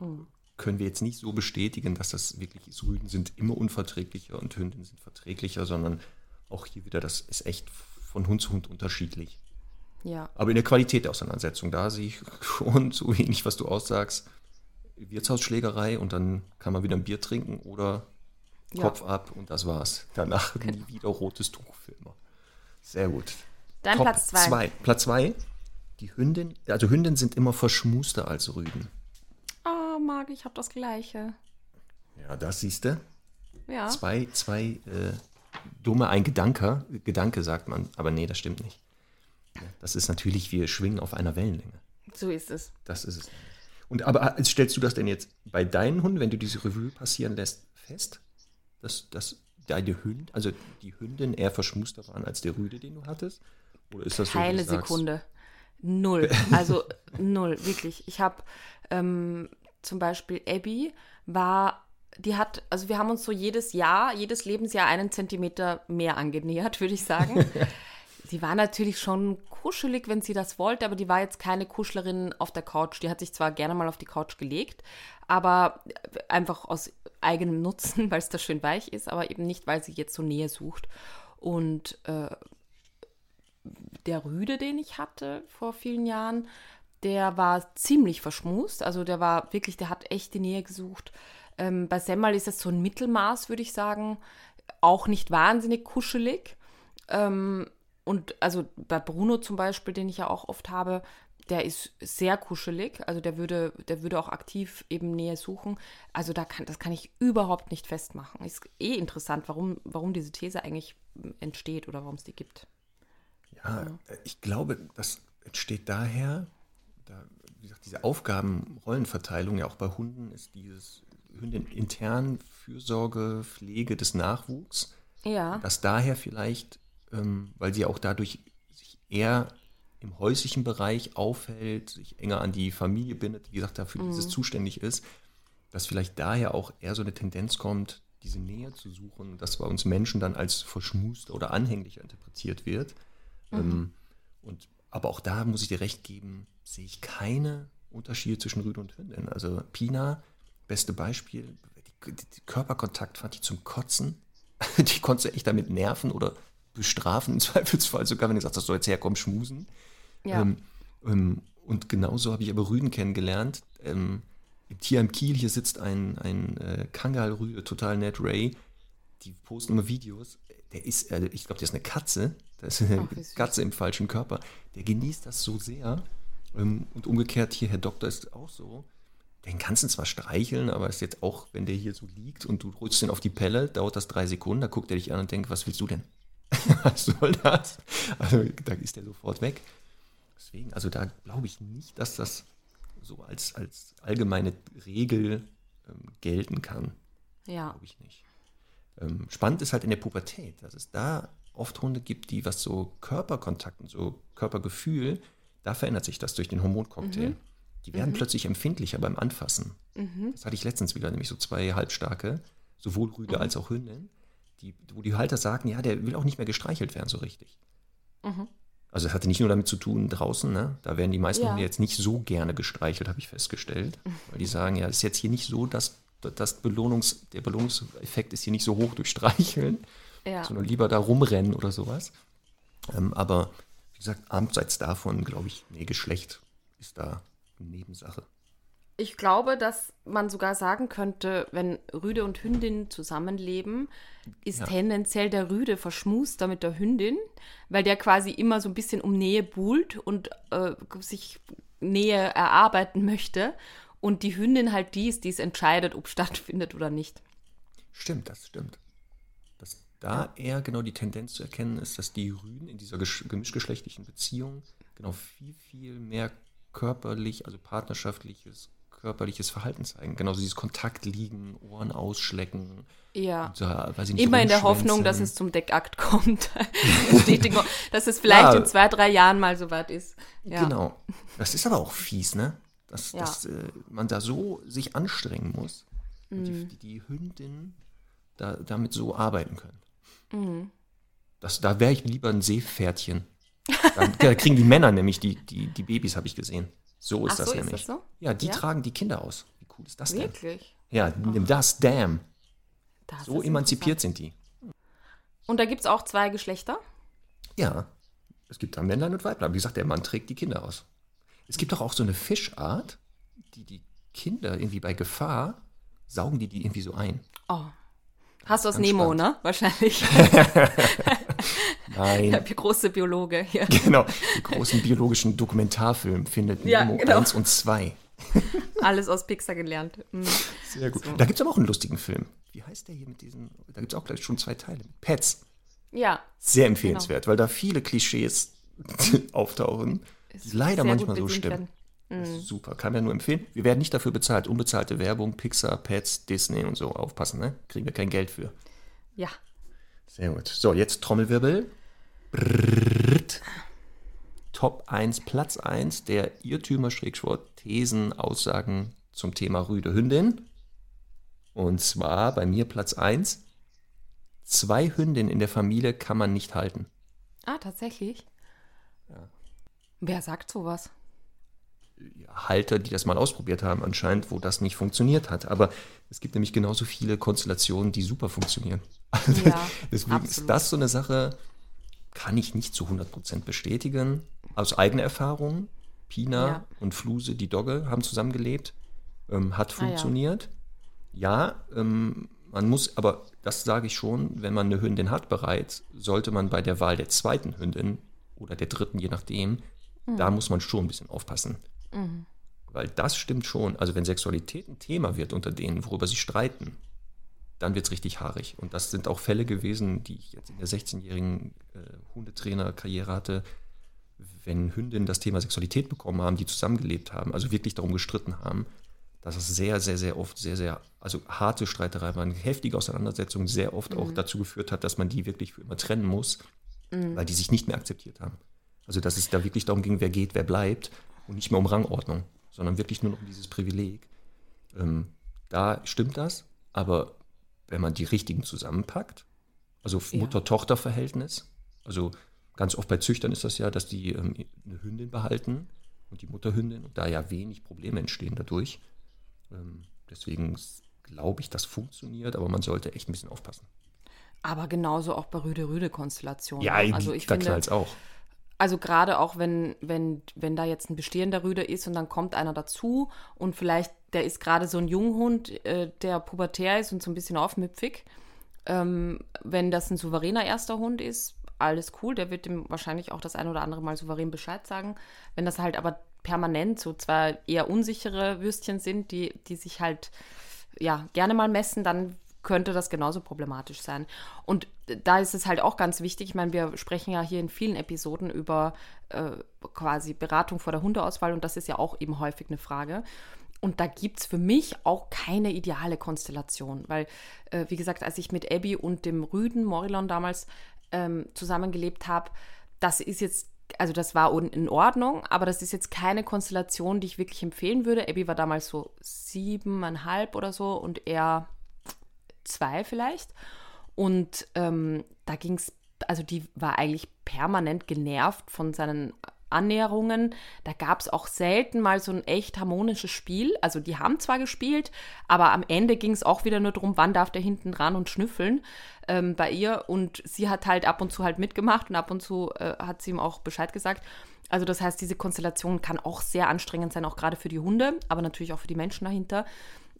Mhm können wir jetzt nicht so bestätigen, dass das wirklich ist. Rüden sind immer unverträglicher und Hündinnen sind verträglicher, sondern auch hier wieder, das ist echt von Hund zu Hund unterschiedlich. Ja. Aber in der Qualität der Auseinandersetzung, da sehe ich schon so wenig, was du aussagst. Wirtshausschlägerei und dann kann man wieder ein Bier trinken oder Kopf ja. ab und das war's. Danach okay. nie wieder rotes Tuch für immer. Sehr gut. Dann Top Platz zwei. zwei. Platz zwei. Die Hündin, also Hündinnen sind immer verschmuster als Rüden mag, ich habe das Gleiche. Ja, das siehst du. Ja. Zwei, zwei äh, dumme, ein Gedanke, Gedanke sagt man, aber nee, das stimmt nicht. Das ist natürlich, wir schwingen auf einer Wellenlänge. So ist es. Das ist es. Und aber äh, stellst du das denn jetzt bei deinen Hunden, wenn du diese Revue passieren lässt, fest, dass, dass deine Hündin, also die Hündin eher verschmuster waren als der Rüde, den du hattest? Oder ist das Keine so, Sekunde. Null. Also null, wirklich. Ich habe ähm, zum Beispiel Abby war, die hat, also wir haben uns so jedes Jahr, jedes Lebensjahr einen Zentimeter mehr angenähert, würde ich sagen. sie war natürlich schon kuschelig, wenn sie das wollte, aber die war jetzt keine Kuschlerin auf der Couch. Die hat sich zwar gerne mal auf die Couch gelegt, aber einfach aus eigenem Nutzen, weil es da schön weich ist, aber eben nicht, weil sie jetzt so Nähe sucht. Und äh, der Rüde, den ich hatte vor vielen Jahren, der war ziemlich verschmust. Also der war wirklich, der hat echt die Nähe gesucht. Ähm, bei Semmel ist es so ein Mittelmaß, würde ich sagen. Auch nicht wahnsinnig kuschelig. Ähm, und also bei Bruno zum Beispiel, den ich ja auch oft habe, der ist sehr kuschelig. Also der würde, der würde auch aktiv eben Nähe suchen. Also da kann, das kann ich überhaupt nicht festmachen. Ist eh interessant, warum, warum diese These eigentlich entsteht oder warum es die gibt. Ja, ich glaube, das entsteht daher, da, wie gesagt, diese Aufgaben-Rollenverteilung ja auch bei Hunden ist dieses Hündin intern Fürsorge, Pflege des Nachwuchs. Ja. Dass daher vielleicht, ähm, weil sie auch dadurch sich eher im häuslichen Bereich aufhält, sich enger an die Familie bindet, wie gesagt, dafür mhm. dieses zuständig ist, dass vielleicht daher auch eher so eine Tendenz kommt, diese Nähe zu suchen, dass bei uns Menschen dann als verschmuster oder anhänglicher interpretiert wird. Mhm. Ähm, und aber auch da muss ich dir recht geben, sehe ich keine Unterschiede zwischen Rüde und Hündin. Also Pina, beste Beispiel, die, die, Körperkontakt fand ich zum Kotzen. die konntest du echt damit nerven oder bestrafen, im Zweifelsfall sogar, wenn du sagst, das soll jetzt herkommen, schmusen. Ja. Ähm, ähm, und genauso habe ich aber Rüden kennengelernt. Ähm, Im Tier am Kiel, hier sitzt ein, ein äh, Kangal-Rüde, total nett, Ray. Die posten immer Videos. Der ist, äh, ich glaube, der ist eine Katze. Das ist eine Ach, Katze im falschen Körper. Der genießt das so sehr. Ähm, und umgekehrt hier, Herr Doktor ist auch so. Den kannst du zwar streicheln, aber ist jetzt auch, wenn der hier so liegt und du holst den auf die Pelle, dauert das drei Sekunden, da guckt er dich an und denkt, was willst du denn? was soll das? Also da ist der sofort weg. Deswegen, also da glaube ich nicht, dass das so als, als allgemeine Regel ähm, gelten kann. Ja. Glaube ich nicht. Ähm, spannend ist halt in der Pubertät, dass es da oft Hunde gibt, die was so Körperkontakt und so Körpergefühl, da verändert sich das durch den Hormoncocktail. Mhm. Die werden mhm. plötzlich empfindlicher beim Anfassen. Mhm. Das hatte ich letztens wieder, nämlich so zwei halbstarke, sowohl Rüde mhm. als auch Hündin, die, wo die Halter sagen, ja, der will auch nicht mehr gestreichelt werden so richtig. Mhm. Also das hatte nicht nur damit zu tun draußen, ne? da werden die meisten ja. Hunde jetzt nicht so gerne gestreichelt, habe ich festgestellt. Mhm. Weil die sagen, ja, das ist jetzt hier nicht so, dass das Belohnungs, der Belohnungseffekt ist hier nicht so hoch durch Streicheln, ja. sondern lieber da rumrennen oder sowas. Ähm, aber wie gesagt, abseits davon glaube ich, nee, Geschlecht ist da eine Nebensache. Ich glaube, dass man sogar sagen könnte, wenn Rüde und Hündin zusammenleben, ist Ja. tendenziell der Rüde verschmuster mit der Hündin, weil der quasi immer so ein bisschen um Nähe buhlt und äh, sich Nähe erarbeiten möchte. Und die Hündin halt die ist, die es entscheidet, ob stattfindet oder nicht. Stimmt, das stimmt. Dass da eher genau die Tendenz zu erkennen ist, dass die Rüden in dieser gesch- gemischtgeschlechtlichen Beziehung genau viel, viel mehr körperlich, also partnerschaftliches, körperliches Verhalten zeigen. Genauso dieses Kontakt liegen, Ohren ausschlecken. Ja. So, ich nicht, Immer in der Hoffnung, dass es zum Deckakt kommt. Dass es vielleicht Ja. in zwei, drei Jahren mal soweit ist. Ja. Genau. Das ist aber auch fies, ne? Dass, Ja. dass äh, man da so sich anstrengen muss Mhm. die, die, die Hündin da, damit so arbeiten können. Mhm. Das, da wäre ich lieber ein Seepferdchen. Da, da kriegen die Männer nämlich die, die, die Babys, habe ich gesehen. So ist Ach das so, ist nämlich. das so? Ja, die Ja? tragen die Kinder aus. Wie cool ist das denn? Wirklich? Ja, nimm das, damn. Das So ist emanzipiert sind die. Und da gibt es auch zwei Geschlechter? Ja, es gibt da Männlein und Weiblein. Wie gesagt, der Mann trägt die Kinder aus. Es gibt doch auch so eine Fischart, die die Kinder irgendwie bei Gefahr saugen die die irgendwie so ein. Oh. Hast du aus Nemo, spannend. ne? Wahrscheinlich. Nein, Der große Biologe hier. genau. Die großen biologischen Dokumentarfilme findet Ja, Nemo genau. 1 und 2. Alles aus Pixar gelernt. Mhm. Sehr gut. Da gibt es aber auch einen lustigen Film. Wie heißt der hier mit diesen? Da gibt es auch gleich schon zwei Teile. Pets. Ja, Sehr empfehlenswert, weil da viele Klischees auftauchen, die leider manchmal so. Das ist super, kann man nur empfehlen. Wir werden nicht dafür bezahlt. Unbezahlte Werbung, Pixar, Pets, Disney und so. Aufpassen, ne? Kriegen wir kein Geld für. ja. Sehr gut. So, jetzt Trommelwirbel. Brrrt. Top 1, Platz 1 der Irrtümer, Schrägwort, Thesen, Aussagen zum Thema Rüde Hündin. Und zwar bei mir Platz 1. Zwei Hündinnen in der Familie kann man nicht halten. Ah, tatsächlich? Wer sagt sowas? Halter, die das mal ausprobiert haben, anscheinend, wo das nicht funktioniert hat. Aber es gibt nämlich genauso viele Konstellationen, die super funktionieren. Also Ja, Deswegen ist absolut. das so eine Sache, kann ich nicht zu 100% bestätigen. Aus eigener Erfahrung, Pina Ja. und Fluse, die Dogge, haben zusammengelebt, ähm, hat Ah, ja. funktioniert. Ja, ähm, man muss, aber das sage ich schon, wenn man eine Hündin hat bereits, sollte man bei der Wahl der zweiten Hündin oder der dritten, je nachdem, da Mhm. muss man schon ein bisschen aufpassen. Weil das stimmt schon. Also wenn Sexualität ein Thema wird unter denen, worüber sie streiten, dann wird es richtig haarig. Und das sind auch Fälle gewesen, die ich jetzt in der 16-jährigen äh, Hundetrainer-Karriere hatte, wenn Hündinnen das Thema Sexualität bekommen haben, die zusammengelebt haben, also wirklich darum gestritten haben, dass es sehr, sehr, sehr oft sehr, sehr, also harte Streiterei waren, heftige Auseinandersetzungen sehr oft auch dazu geführt hat, dass man die wirklich für immer trennen muss, weil die sich nicht mehr akzeptiert haben. Also dass es da wirklich darum ging, wer geht, wer bleibt und nicht mehr um Rangordnung, sondern wirklich nur noch um dieses Privileg. Ähm, da stimmt das, aber wenn man die richtigen zusammenpackt, also Ja. Mutter-Tochter-Verhältnis, also ganz oft bei Züchtern ist das ja, dass die ähm, eine Hündin behalten und die Mutterhündin und da ja wenig Probleme entstehen dadurch. Ähm, deswegen glaube ich, das funktioniert, aber man sollte echt ein bisschen aufpassen. Aber genauso auch bei Rüde-Rüde-Konstellationen. Ja, also ich da finde, knallt's auch. Also gerade auch wenn, wenn, wenn da jetzt ein bestehender Rüde ist und dann kommt einer dazu und vielleicht der ist gerade so ein Junghund, äh, der pubertär ist und so ein bisschen aufmüpfig. Ähm, wenn das ein souveräner erster Hund ist, alles cool, der wird dem wahrscheinlich auch das ein oder andere Mal souverän Bescheid sagen. Wenn das halt aber permanent so zwei eher unsichere Würstchen sind, die, die sich halt ja gerne mal messen, dann könnte das genauso problematisch sein. Und da ist es halt auch ganz wichtig, ich meine, wir sprechen ja hier in vielen Episoden über äh, quasi Beratung vor der Hundeauswahl und das ist ja auch eben häufig eine Frage. Und da gibt es für mich auch keine ideale Konstellation, weil, äh, wie gesagt, als ich mit Abby und dem Rüden Morillon damals ähm, zusammengelebt habe, das ist jetzt, also das war in Ordnung, aber das ist jetzt keine Konstellation, die ich wirklich empfehlen würde. Abby war damals so siebeneinhalb oder so und er zwei vielleicht. Und ähm, da ging es, also die war eigentlich permanent genervt von seinen Annäherungen. Da gab es auch selten mal so ein echt harmonisches Spiel. Also die haben zwar gespielt, aber am Ende ging es auch wieder nur darum, wann darf der hinten dran und schnüffeln ähm, bei ihr. Und sie hat halt ab und zu halt mitgemacht und ab und zu äh, hat sie ihm auch Bescheid gesagt. Also das heißt, diese Konstellation kann auch sehr anstrengend sein, auch gerade für die Hunde, aber natürlich auch für die Menschen dahinter.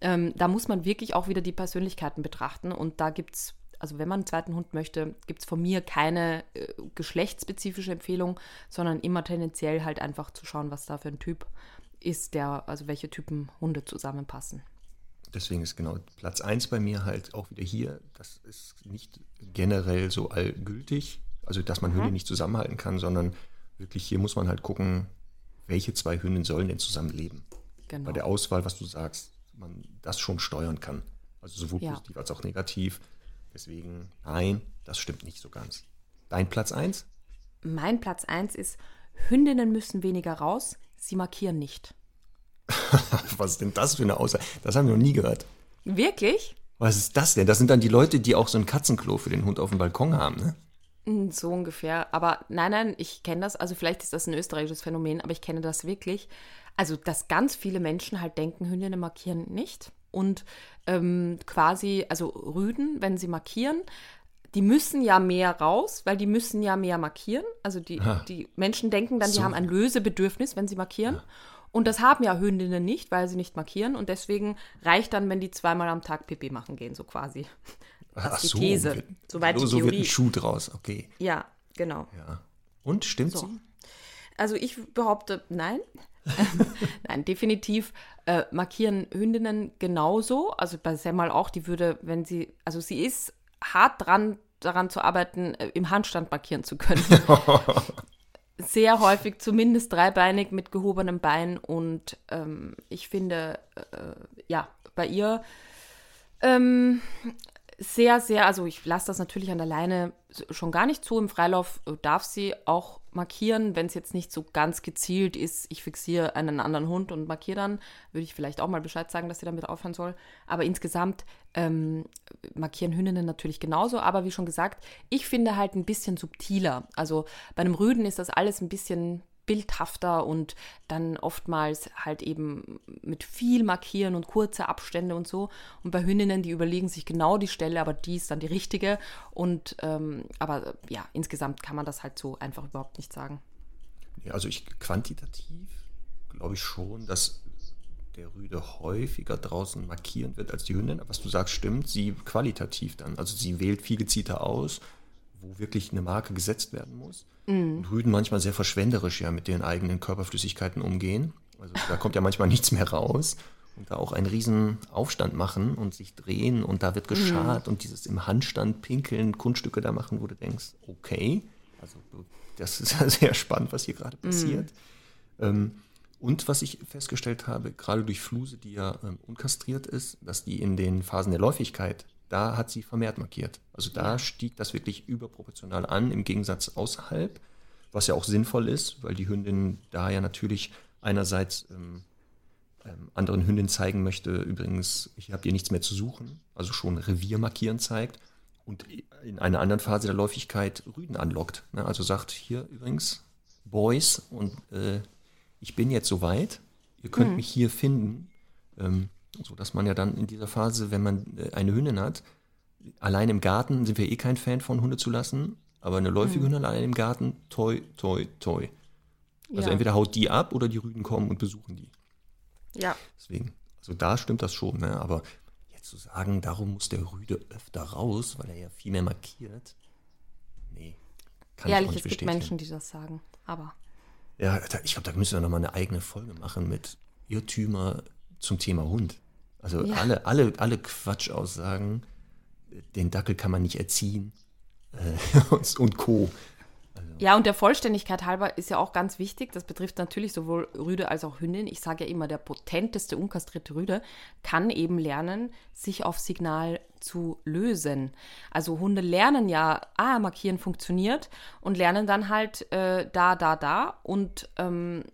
Ähm, da muss man wirklich auch wieder die Persönlichkeiten betrachten. Und da gibt es, also wenn man einen zweiten Hund möchte, gibt es von mir keine äh, geschlechtsspezifische Empfehlung, sondern immer tendenziell halt einfach zu schauen, was da für ein Typ ist, der, also welche Typen Hunde zusammenpassen. Deswegen ist genau Platz 1 bei mir halt auch wieder hier. Das ist nicht generell so allgültig, also dass man mhm. Hunde nicht zusammenhalten kann, sondern wirklich hier muss man halt gucken, welche zwei Hündinnen sollen denn zusammenleben. Genau. Bei der Auswahl, was du sagst, man das schon steuern kann. Also sowohl ja. positiv als auch negativ. Deswegen, nein, das stimmt nicht so ganz. Dein Platz 1? Mein Platz 1 ist, Hündinnen müssen weniger raus, sie markieren nicht. Was ist denn das für eine Aussage? Das haben wir noch nie gehört. Wirklich? Was ist das denn? Das sind dann die Leute, die auch so ein Katzenklo für den Hund auf dem Balkon haben, ne? Hm, so ungefähr. Aber nein, nein, ich kenne das. Also vielleicht ist das ein österreichisches Phänomen, aber ich kenne das wirklich. Also, dass ganz viele Menschen halt denken, Hündinnen markieren nicht. Und ähm, quasi, also Rüden, wenn sie markieren, die müssen ja mehr raus, weil die müssen ja mehr markieren. Also die, die Menschen denken dann, so. die haben ein Lösebedürfnis, wenn sie markieren. Ja. Und das haben ja Hündinnen nicht, weil sie nicht markieren. Und deswegen reicht dann, wenn die zweimal am Tag Pipi machen gehen, so quasi. Das Ach ist die These. So, Soweit so, so wird ein Schuh draus, okay. Ja, genau. Ja. Und stimmt so. sie? Also ich behaupte, nein. nein, definitiv äh, markieren Hündinnen genauso. Also bei Semmel auch, die würde, wenn sie, also sie ist hart dran, daran zu arbeiten, äh, im Handstand markieren zu können. Sehr häufig, zumindest dreibeinig mit gehobenem Bein. Und ähm, ich finde, äh, ja, bei ihr ähm, sehr, sehr, also ich lasse das natürlich an der Leine schon gar nicht zu. Im Freilauf äh, darf sie auch markieren, wenn es jetzt nicht so ganz gezielt ist, ich fixiere einen anderen Hund und markiere dann, würde ich vielleicht auch mal Bescheid sagen, dass sie damit aufhören soll. Aber insgesamt ähm, markieren Hündinnen natürlich genauso. Aber wie schon gesagt, ich finde halt ein bisschen subtiler. Also bei einem Rüden ist das alles ein bisschen bildhafter und dann oftmals halt eben mit viel Markieren und kurze Abstände und so. Und bei Hündinnen, die überlegen sich genau die Stelle, aber die ist dann die richtige. Und ähm, aber ja, insgesamt kann man das halt so einfach überhaupt nicht sagen. Ja, also ich quantitativ glaube ich schon, dass der Rüde häufiger draußen markieren wird als die Hündin. Was du sagst, stimmt, sie qualitativ dann. Also sie wählt viel gezielter aus wo wirklich eine Marke gesetzt werden muss. Mhm. Und Rüden manchmal sehr verschwenderisch ja mit den eigenen Körperflüssigkeiten umgehen. Also da kommt ja manchmal nichts mehr raus. Und da auch einen riesen Aufstand machen und sich drehen und da wird geschart mhm. und dieses im Handstand pinkeln, Kunststücke da machen, wo du denkst, okay, also das ist ja sehr spannend, was hier gerade mhm. passiert. Mhm. Ähm, und was ich festgestellt habe, gerade durch Fluse, die ja ähm, unkastriert ist, dass die in den Phasen der Läufigkeit da hat sie vermehrt markiert. Also da stieg das wirklich überproportional an, im Gegensatz außerhalb, was ja auch sinnvoll ist, weil die Hündin da ja natürlich einerseits ähm, ähm, anderen Hündinnen zeigen möchte, übrigens, ich habe hier nichts mehr zu suchen, also schon Revier markieren zeigt und in einer anderen Phase der Läufigkeit Rüden anlockt. Ne? Also sagt hier übrigens, Boys, und äh, ich bin jetzt soweit, ihr könnt mhm. mich hier finden. Ähm, so dass man ja dann in dieser Phase, wenn man äh, eine Hündin hat, allein im Garten sind wir eh kein Fan von Hunde zu lassen, aber eine läufige mhm. Hündin allein im Garten, toi, toi, toi. Also ja. entweder haut die ab oder die Rüden kommen und besuchen die. Ja. Deswegen, also da stimmt das schon, ne? aber jetzt zu sagen, darum muss der Rüde öfter raus, weil er ja viel mehr markiert, nee, kann Ehrlich, ich nicht es gibt Menschen, die das sagen, aber. Ja, ich glaube, da müssen wir nochmal eine eigene Folge machen mit Irrtümer zum Thema Hund. Also ja. alle, alle, alle Quatschaussagen, den Dackel kann man nicht erziehen äh, und, und Co. Also. Ja, und der Vollständigkeit halber ist ja auch ganz wichtig. Das betrifft natürlich sowohl Rüde als auch Hündin. Ich sage ja immer, der potenteste unkastrierte Rüde kann eben lernen, sich auf Signal zu lösen. Also Hunde lernen ja, ah, markieren funktioniert und lernen dann halt äh, da, da, da und ähm,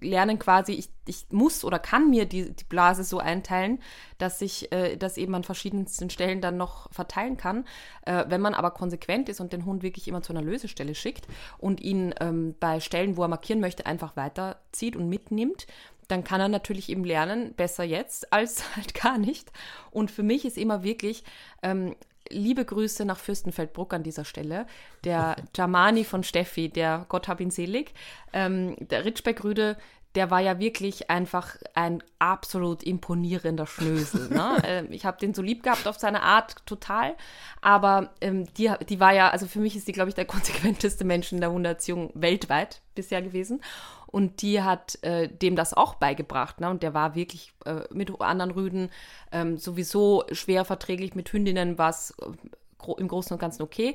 lernen quasi, ich, ich muss oder kann mir die, die Blase so einteilen, dass ich äh, das eben an verschiedensten Stellen dann noch verteilen kann. Äh, wenn man aber konsequent ist und den Hund wirklich immer zu einer Lösestelle schickt und ihn ähm, bei Stellen, wo er markieren möchte, einfach weiterzieht und mitnimmt, dann kann er natürlich eben lernen, besser jetzt als halt gar nicht. Und für mich ist immer wirklich, ähm, liebe Grüße nach Fürstenfeldbruck an dieser Stelle. Der Jamani von Steffi, der Gott hab ihn selig. Ähm, der Ritschbeck-Rüde, der war ja wirklich einfach ein absolut imponierender Schnösel. Ne? Ähm, ich habe den so lieb gehabt auf seine Art, total. Aber ähm, die, die war ja, also für mich ist die, glaube ich, der konsequenteste Mensch in der Hundeerziehung weltweit bisher gewesen. Und die hat äh, dem das auch beigebracht. Ne? Und der war wirklich äh, mit anderen Rüden ähm, sowieso schwer verträglich. Mit Hündinnen war es äh, im Großen und Ganzen okay.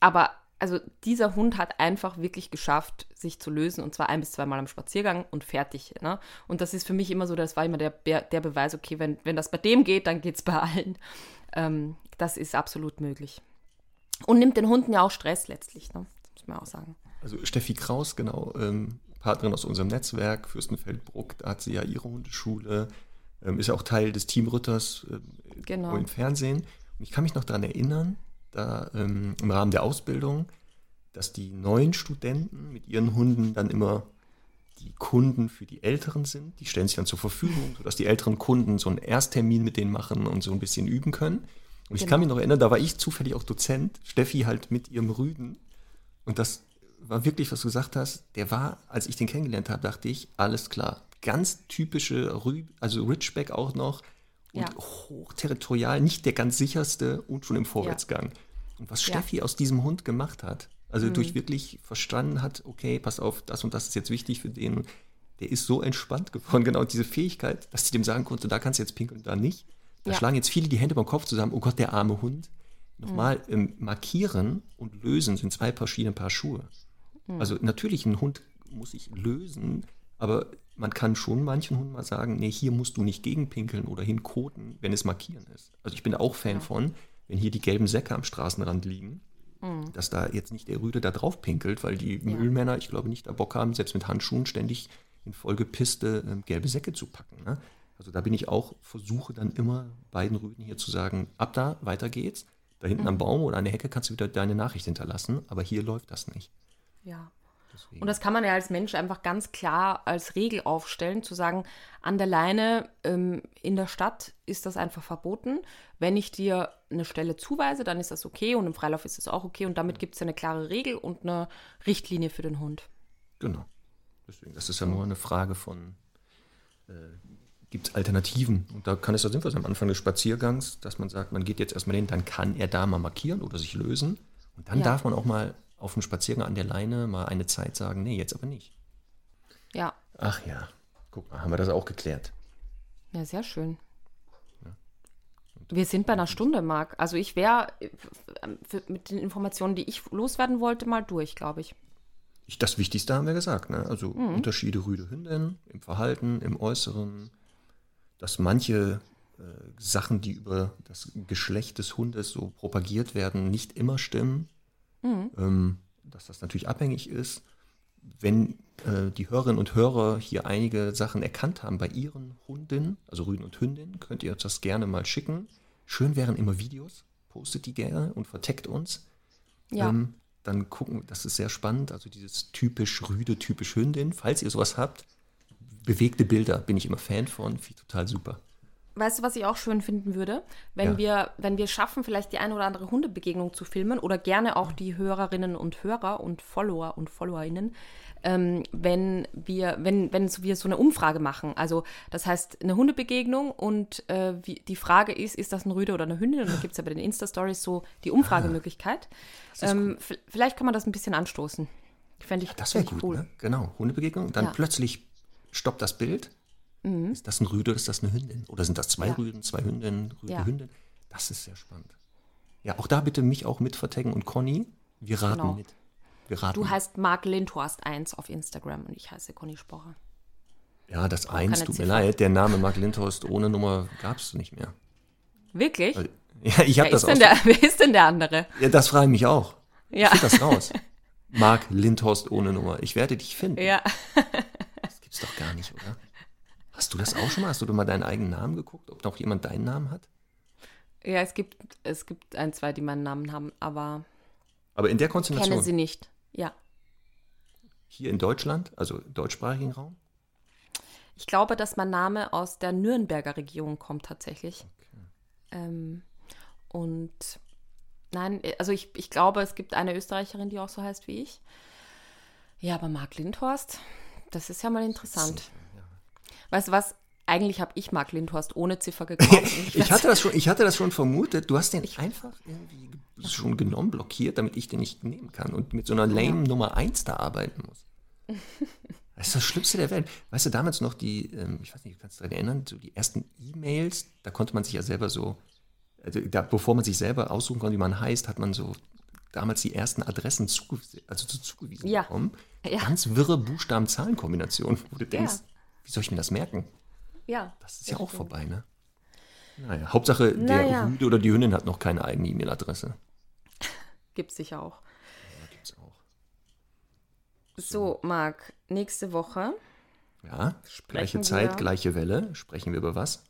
Aber also dieser Hund hat einfach wirklich geschafft, sich zu lösen und zwar ein bis zweimal am Spaziergang und fertig. Ne? Und das ist für mich immer so, das war immer der, der Beweis, okay, wenn, wenn das bei dem geht, dann geht es bei allen. Ähm, das ist absolut möglich. Und nimmt den Hunden ja auch Stress letztlich, ne? das muss man auch sagen. Also Steffi Kraus, genau, ähm, Partnerin aus unserem Netzwerk, Fürstenfeldbruck, da hat sie ja ihre Hundeschule, ähm, ist ja auch Teil des Teamritters äh, genau. im Fernsehen. Und ich kann mich noch daran erinnern, da ähm, im Rahmen der Ausbildung, dass die neuen Studenten mit ihren Hunden dann immer die Kunden für die Älteren sind. Die stellen sich dann zur Verfügung, sodass die älteren Kunden so einen Ersttermin mit denen machen und so ein bisschen üben können. Und ich kann genau. mich noch erinnern, da war ich zufällig auch Dozent, Steffi halt mit ihrem Rüden. Und das war wirklich, was du gesagt hast, der war, als ich den kennengelernt habe, dachte ich, alles klar. Ganz typische Rü also Richback auch noch, und ja. hochterritorial, nicht der ganz sicherste und schon im Vorwärtsgang. Ja. Und was Steffi ja. aus diesem Hund gemacht hat, also mhm. durch wirklich verstanden hat, okay, pass auf, das und das ist jetzt wichtig für den, der ist so entspannt geworden, genau diese Fähigkeit, dass sie dem sagen konnte, da kannst du jetzt pinkeln und da nicht. Da schlagen jetzt viele die Hände beim Kopf zusammen, oh Gott, der arme Hund. Nochmal, mhm. ähm, markieren und lösen sind zwei verschiedene Paar Schuhe. Mhm. Also natürlich, ein Hund muss sich lösen, aber man kann schon manchen Hunden mal sagen, nee, hier musst du nicht gegenpinkeln oder hinkoten, wenn es markieren ist. Also ich bin auch Fan ja. von, wenn hier die gelben Säcke am Straßenrand liegen, mhm. dass da jetzt nicht der Rüde da drauf pinkelt, weil die ja. Müllmänner, ich glaube nicht, da Bock haben, selbst mit Handschuhen ständig in vollgepisste äh, gelbe Säcke zu packen. Ne? Also da bin ich auch, versuche dann immer beiden Rüden hier zu sagen, ab da, weiter geht's. Da hinten mhm. am Baum oder an der Hecke kannst du wieder deine Nachricht hinterlassen, aber hier läuft das nicht. Ja. Deswegen. Und das kann man ja als Mensch einfach ganz klar als Regel aufstellen, zu sagen, an der Leine ähm, in der Stadt ist das einfach verboten. Wenn ich dir eine Stelle zuweise, dann ist das okay und im Freilauf ist es auch okay und damit gibt es ja eine klare Regel und eine Richtlinie für den Hund. Genau. Deswegen, das ist ja nur eine Frage von, äh, gibt es Alternativen? Und da kann es ja sinnvoll sein am Anfang des Spaziergangs, dass man sagt, man geht jetzt erstmal hin, dann kann er da mal markieren oder sich lösen. Und dann ja. darf man auch mal auf dem Spaziergang an der Leine mal eine Zeit sagen, nee, jetzt aber nicht. Ja. Ach ja, guck mal, haben wir das auch geklärt. Ja, sehr schön. Ja. Wir sind bei einer Stunde, Marc. Also ich wäre mit den Informationen, die ich loswerden wollte, mal durch, glaube ich. ich. Das Wichtigste haben wir gesagt. Ne? Also mhm. Unterschiede Rüde Hündin im Verhalten, im Äußeren, dass manche äh, Sachen, die über das Geschlecht des Hundes so propagiert werden, nicht immer stimmen. Mhm. Ähm, dass das natürlich abhängig ist. Wenn äh, die Hörerinnen und Hörer hier einige Sachen erkannt haben bei ihren Hunden, also Rüden und Hündinnen, könnt ihr uns das gerne mal schicken. Schön wären immer Videos, postet die gerne und verteckt uns. Ja. Ähm, dann gucken, das ist sehr spannend, also dieses typisch Rüde, typisch Hündin. Falls ihr sowas habt, bewegte Bilder, bin ich immer Fan von, finde total super. Weißt du, was ich auch schön finden würde? Wenn, ja. wir, wenn wir schaffen, vielleicht die eine oder andere Hundebegegnung zu filmen oder gerne auch die Hörerinnen und Hörer und Follower und Followerinnen, ähm, wenn wir, wenn, wenn wir so eine Umfrage machen. Also das heißt eine Hundebegegnung und äh, wie, die Frage ist, ist das ein Rüde oder eine Hündin? Und da gibt es ja bei den Insta-Stories so die Umfragemöglichkeit. Ähm. Vielleicht kann man das ein bisschen anstoßen. Fände ich, ja, das wäre gut, cool. Ne? Genau, Hundebegegnung. Dann ja. plötzlich stoppt das Bild Mhm. Ist das ein Rüde oder ist das eine Hündin? Oder sind das zwei ja. Rüden, zwei Hündinnen, Rüde, ja. Hündin? Das ist sehr spannend. Ja, auch da bitte mich auch mit vertaggen und Conny. Wir raten genau. mit. Wir raten du heißt Marc Lindhorst 1 auf Instagram und ich heiße Conny Sporer. Ja, das auch 1, tut mir leid. Der Name Marc Lindhorst ohne Nummer gab es nicht mehr. Wirklich? Ja, ich habe das auch. Wer ist denn der andere? Ja, das frage ich mich auch. Ja. Ich das raus. Marc Lindhorst ohne Nummer. Ich werde dich finden. Ja. Das gibt's doch gar nicht, oder? Hast du das auch schon mal? Hast du mal deinen eigenen Namen geguckt, ob noch jemand deinen Namen hat? Ja, es gibt, es gibt ein, zwei, die meinen Namen haben, aber. Aber in der Konstellation. Kenne sie nicht, ja. Hier in Deutschland, also deutschsprachigen Raum? Ich glaube, dass mein Name aus der Nürnberger Region kommt tatsächlich. Okay. Ähm, und Nein, also ich, ich glaube, es gibt eine Österreicherin, die auch so heißt wie ich. Ja, aber Marc Lindhorst, das ist ja mal interessant. Weißt du was? Eigentlich habe ich Marc Lindhorst ohne Ziffer gekauft. Ich hatte, das schon, ich hatte das schon vermutet. Du hast den einfach irgendwie schon genommen, blockiert, damit ich den nicht nehmen kann und mit so einer lame Nummer 1 da arbeiten muss. Das ist das Schlimmste der Welt. Weißt du, damals noch die, ähm, ich weiß nicht, du kannst dich daran erinnern, so die ersten E-Mails, da konnte man sich ja selber so, also da, bevor man sich selber aussuchen konnte, wie man heißt, hat man so damals die ersten Adressen zugewiesen, also zu- zugewiesen Ja. bekommen. Ja. Ganz wirre Buchstaben-Zahlen-Kombinationen, wo du denkst, Ja. Wie soll ich mir das merken? ja, Das ist ja auch vorbei, ne? Naja, Hauptsache, der Naja. Rüde oder die Hündin hat noch keine eigene E-Mail-Adresse. gibt es sicher auch. Ja, gibt's auch. So, Marc, nächste Woche Ja, gleiche Zeit, gleiche Welle. Sprechen wir über was?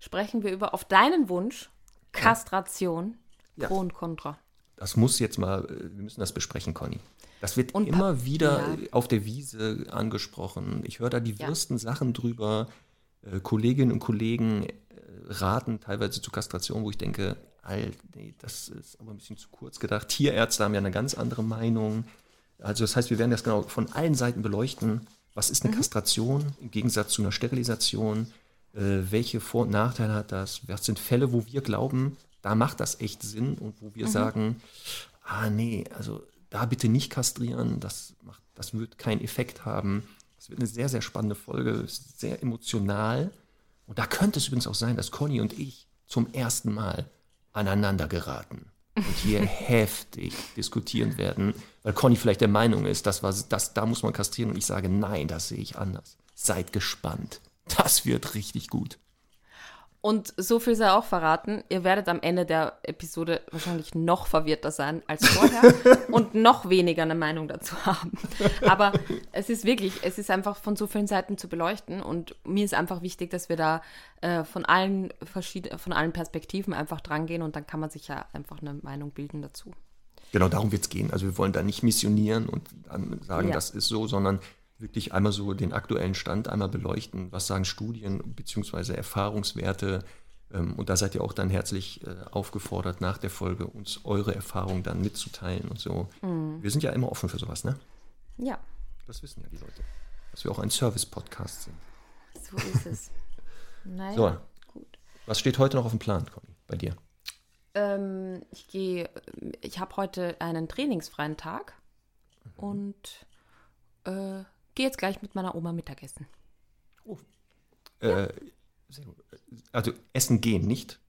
sprechen wir über auf deinen Wunsch Kastration, Ja. Pro und Contra. Das muss jetzt mal, äh, wir müssen das besprechen, Conny. Das wird Und immer wieder ja. auf der Wiese angesprochen. Ich höre da die Ja. wirsten Sachen drüber. Äh, Kolleginnen und Kollegen äh, raten teilweise zu Kastration, wo ich denke, nee, das ist aber ein bisschen zu kurz gedacht. Tierärzte haben ja eine ganz andere Meinung. Also das heißt, wir werden das genau von allen Seiten beleuchten. Was ist eine Mhm. Kastration im Gegensatz zu einer Sterilisation? Äh, welche Vor- und Nachteile hat das? Was sind Fälle, wo wir glauben, da macht das echt Sinn und wo Mhm. wir sagen, ah nee, also da bitte nicht kastrieren, das, macht, das wird keinen Effekt haben. Es wird eine sehr, sehr spannende Folge, sehr emotional. Und da könnte es übrigens auch sein, dass Conny und ich zum ersten Mal aneinander geraten und hier heftig diskutieren werden, weil Conny vielleicht der Meinung ist, das war, das, da muss man kastrieren und ich sage, nein, das sehe ich anders. Seid gespannt. Das wird richtig gut. Und so viel sei auch verraten, ihr werdet am Ende der Episode wahrscheinlich noch verwirrter sein als vorher und noch weniger eine Meinung dazu haben. Aber es ist wirklich, es ist einfach von so vielen Seiten zu beleuchten und mir ist einfach wichtig, dass wir da äh, von allen von allen Perspektiven einfach drangehen und dann kann man sich ja einfach eine Meinung bilden dazu. Genau darum wird es gehen. Also wir wollen da nicht missionieren und dann sagen, Ja. das ist so, sondern wirklich einmal so den aktuellen Stand einmal beleuchten. Was sagen Studien bzw. Erfahrungswerte? Ähm, Und da seid ihr auch dann herzlich äh, aufgefordert, nach der Folge uns eure Erfahrungen dann mitzuteilen und so. Mhm. Wir sind ja immer offen für sowas, ne? Ja, Das wissen ja die Leute. Dass wir auch ein Service-Podcast sind. so ist es. Naja, So. gut. Was steht heute noch auf dem Plan, Conny, bei dir? Ähm, ich gehe, ich habe heute einen trainingsfreien Tag und äh, gehe jetzt gleich mit meiner Oma Mittagessen. Äh, sehr gut. Also essen gehen, nicht?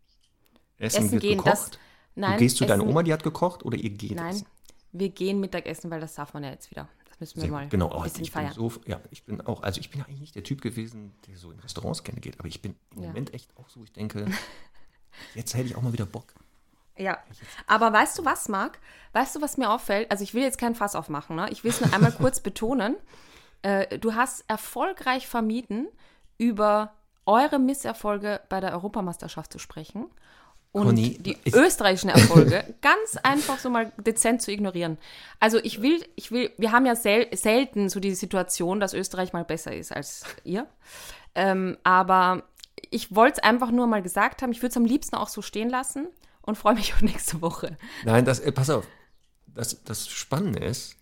Essen, Essen wird gehen, gekocht. das- Nein, du gehst zu deiner Oma, die hat gekocht, oder ihr geht Nein, essen? wir gehen Mittagessen, weil das darf man ja jetzt wieder. Das müssen wir Sehr mal. Genau, ein oh, bisschen ich bin feiern. so, ja, ich bin auch, also ich bin eigentlich nicht der Typ gewesen, der so in Restaurants gerne geht, aber ich bin im Ja. Moment echt auch so, ich denke, jetzt hätte ich auch mal wieder Bock. Ja, aber weißt du was, Marc? Weißt du, was mir auffällt? Also ich will jetzt kein Fass aufmachen, ne? Ich will es nur einmal kurz betonen. Äh, du hast erfolgreich vermieden, über eure Misserfolge bei der Europameisterschaft zu sprechen und Conny, die ich- österreichischen Erfolge ganz einfach so mal dezent zu ignorieren. Also ich will, ich will, wir haben ja sel selten so die Situation, dass Österreich mal besser ist als ihr. Ähm, aber ich wollte es einfach nur mal gesagt haben. Ich würde es am liebsten auch so stehen lassen und freue mich auf nächste Woche. Nein, das, äh, pass auf, das, das Spannende ist,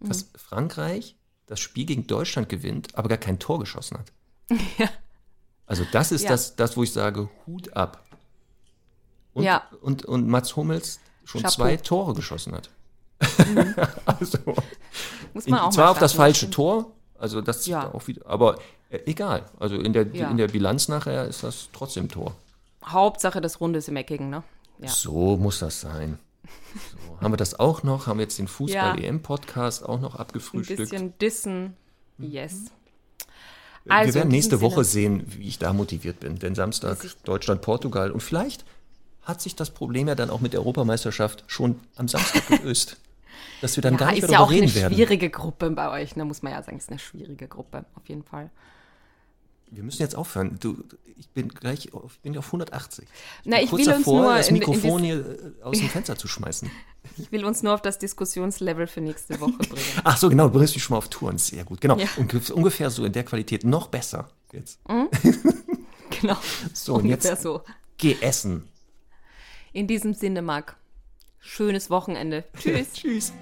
Mhm. dass Frankreich das Spiel gegen Deutschland gewinnt, aber gar kein Tor geschossen hat. Also das ist Ja. das, das, wo ich sage, Hut ab. Und, Ja. und, und Mats Hummels schon Chapeau. zwei Tore geschossen hat. also, Muss in, man auch zwar auf das falsche stimmt. Tor, also das Ja. auch wieder, aber äh, egal. Also in der, Ja. in der Bilanz nachher ist das trotzdem Tor. Hauptsache das Runde ist im Eckigen, ne? Ja. So muss das sein. So, haben wir das auch noch? Haben wir jetzt den Ja. Fußball-EM-Podcast auch noch Ein abgefrühstückt? bisschen dissen. Yes. wir Also, werden in nächste Woche Sinne- sehen, wie ich da motiviert bin. Denn Samstag Wie sich- Deutschland-Portugal. Und vielleicht hat sich das Problem ja dann auch mit der Europameisterschaft schon am Samstag gelöst. Dass wir dann Ja, gar nicht ist mehr ja darüber auch eine reden werden. schwierige Gruppe bei euch, ne? Muss man ja sagen, ist eine schwierige Gruppe, auf jeden Fall. Wir müssen jetzt aufhören. Du, ich bin gleich auf, ich bin auf 180. Na, bin ich kurz will uns davor, nur das in- in Mikrofon dis- hier äh, aus dem Fenster zu schmeißen. Ich will uns nur auf das Diskussionslevel für nächste Woche bringen. Ach so, genau, du bringst mich schon mal auf Touren. Sehr gut. Genau. Ja. Ungef- ungefähr so in der Qualität noch besser jetzt. genau. So, und jetzt so. geh essen. In diesem Sinne, Marc, schönes Wochenende. Tschüss. Tschüss.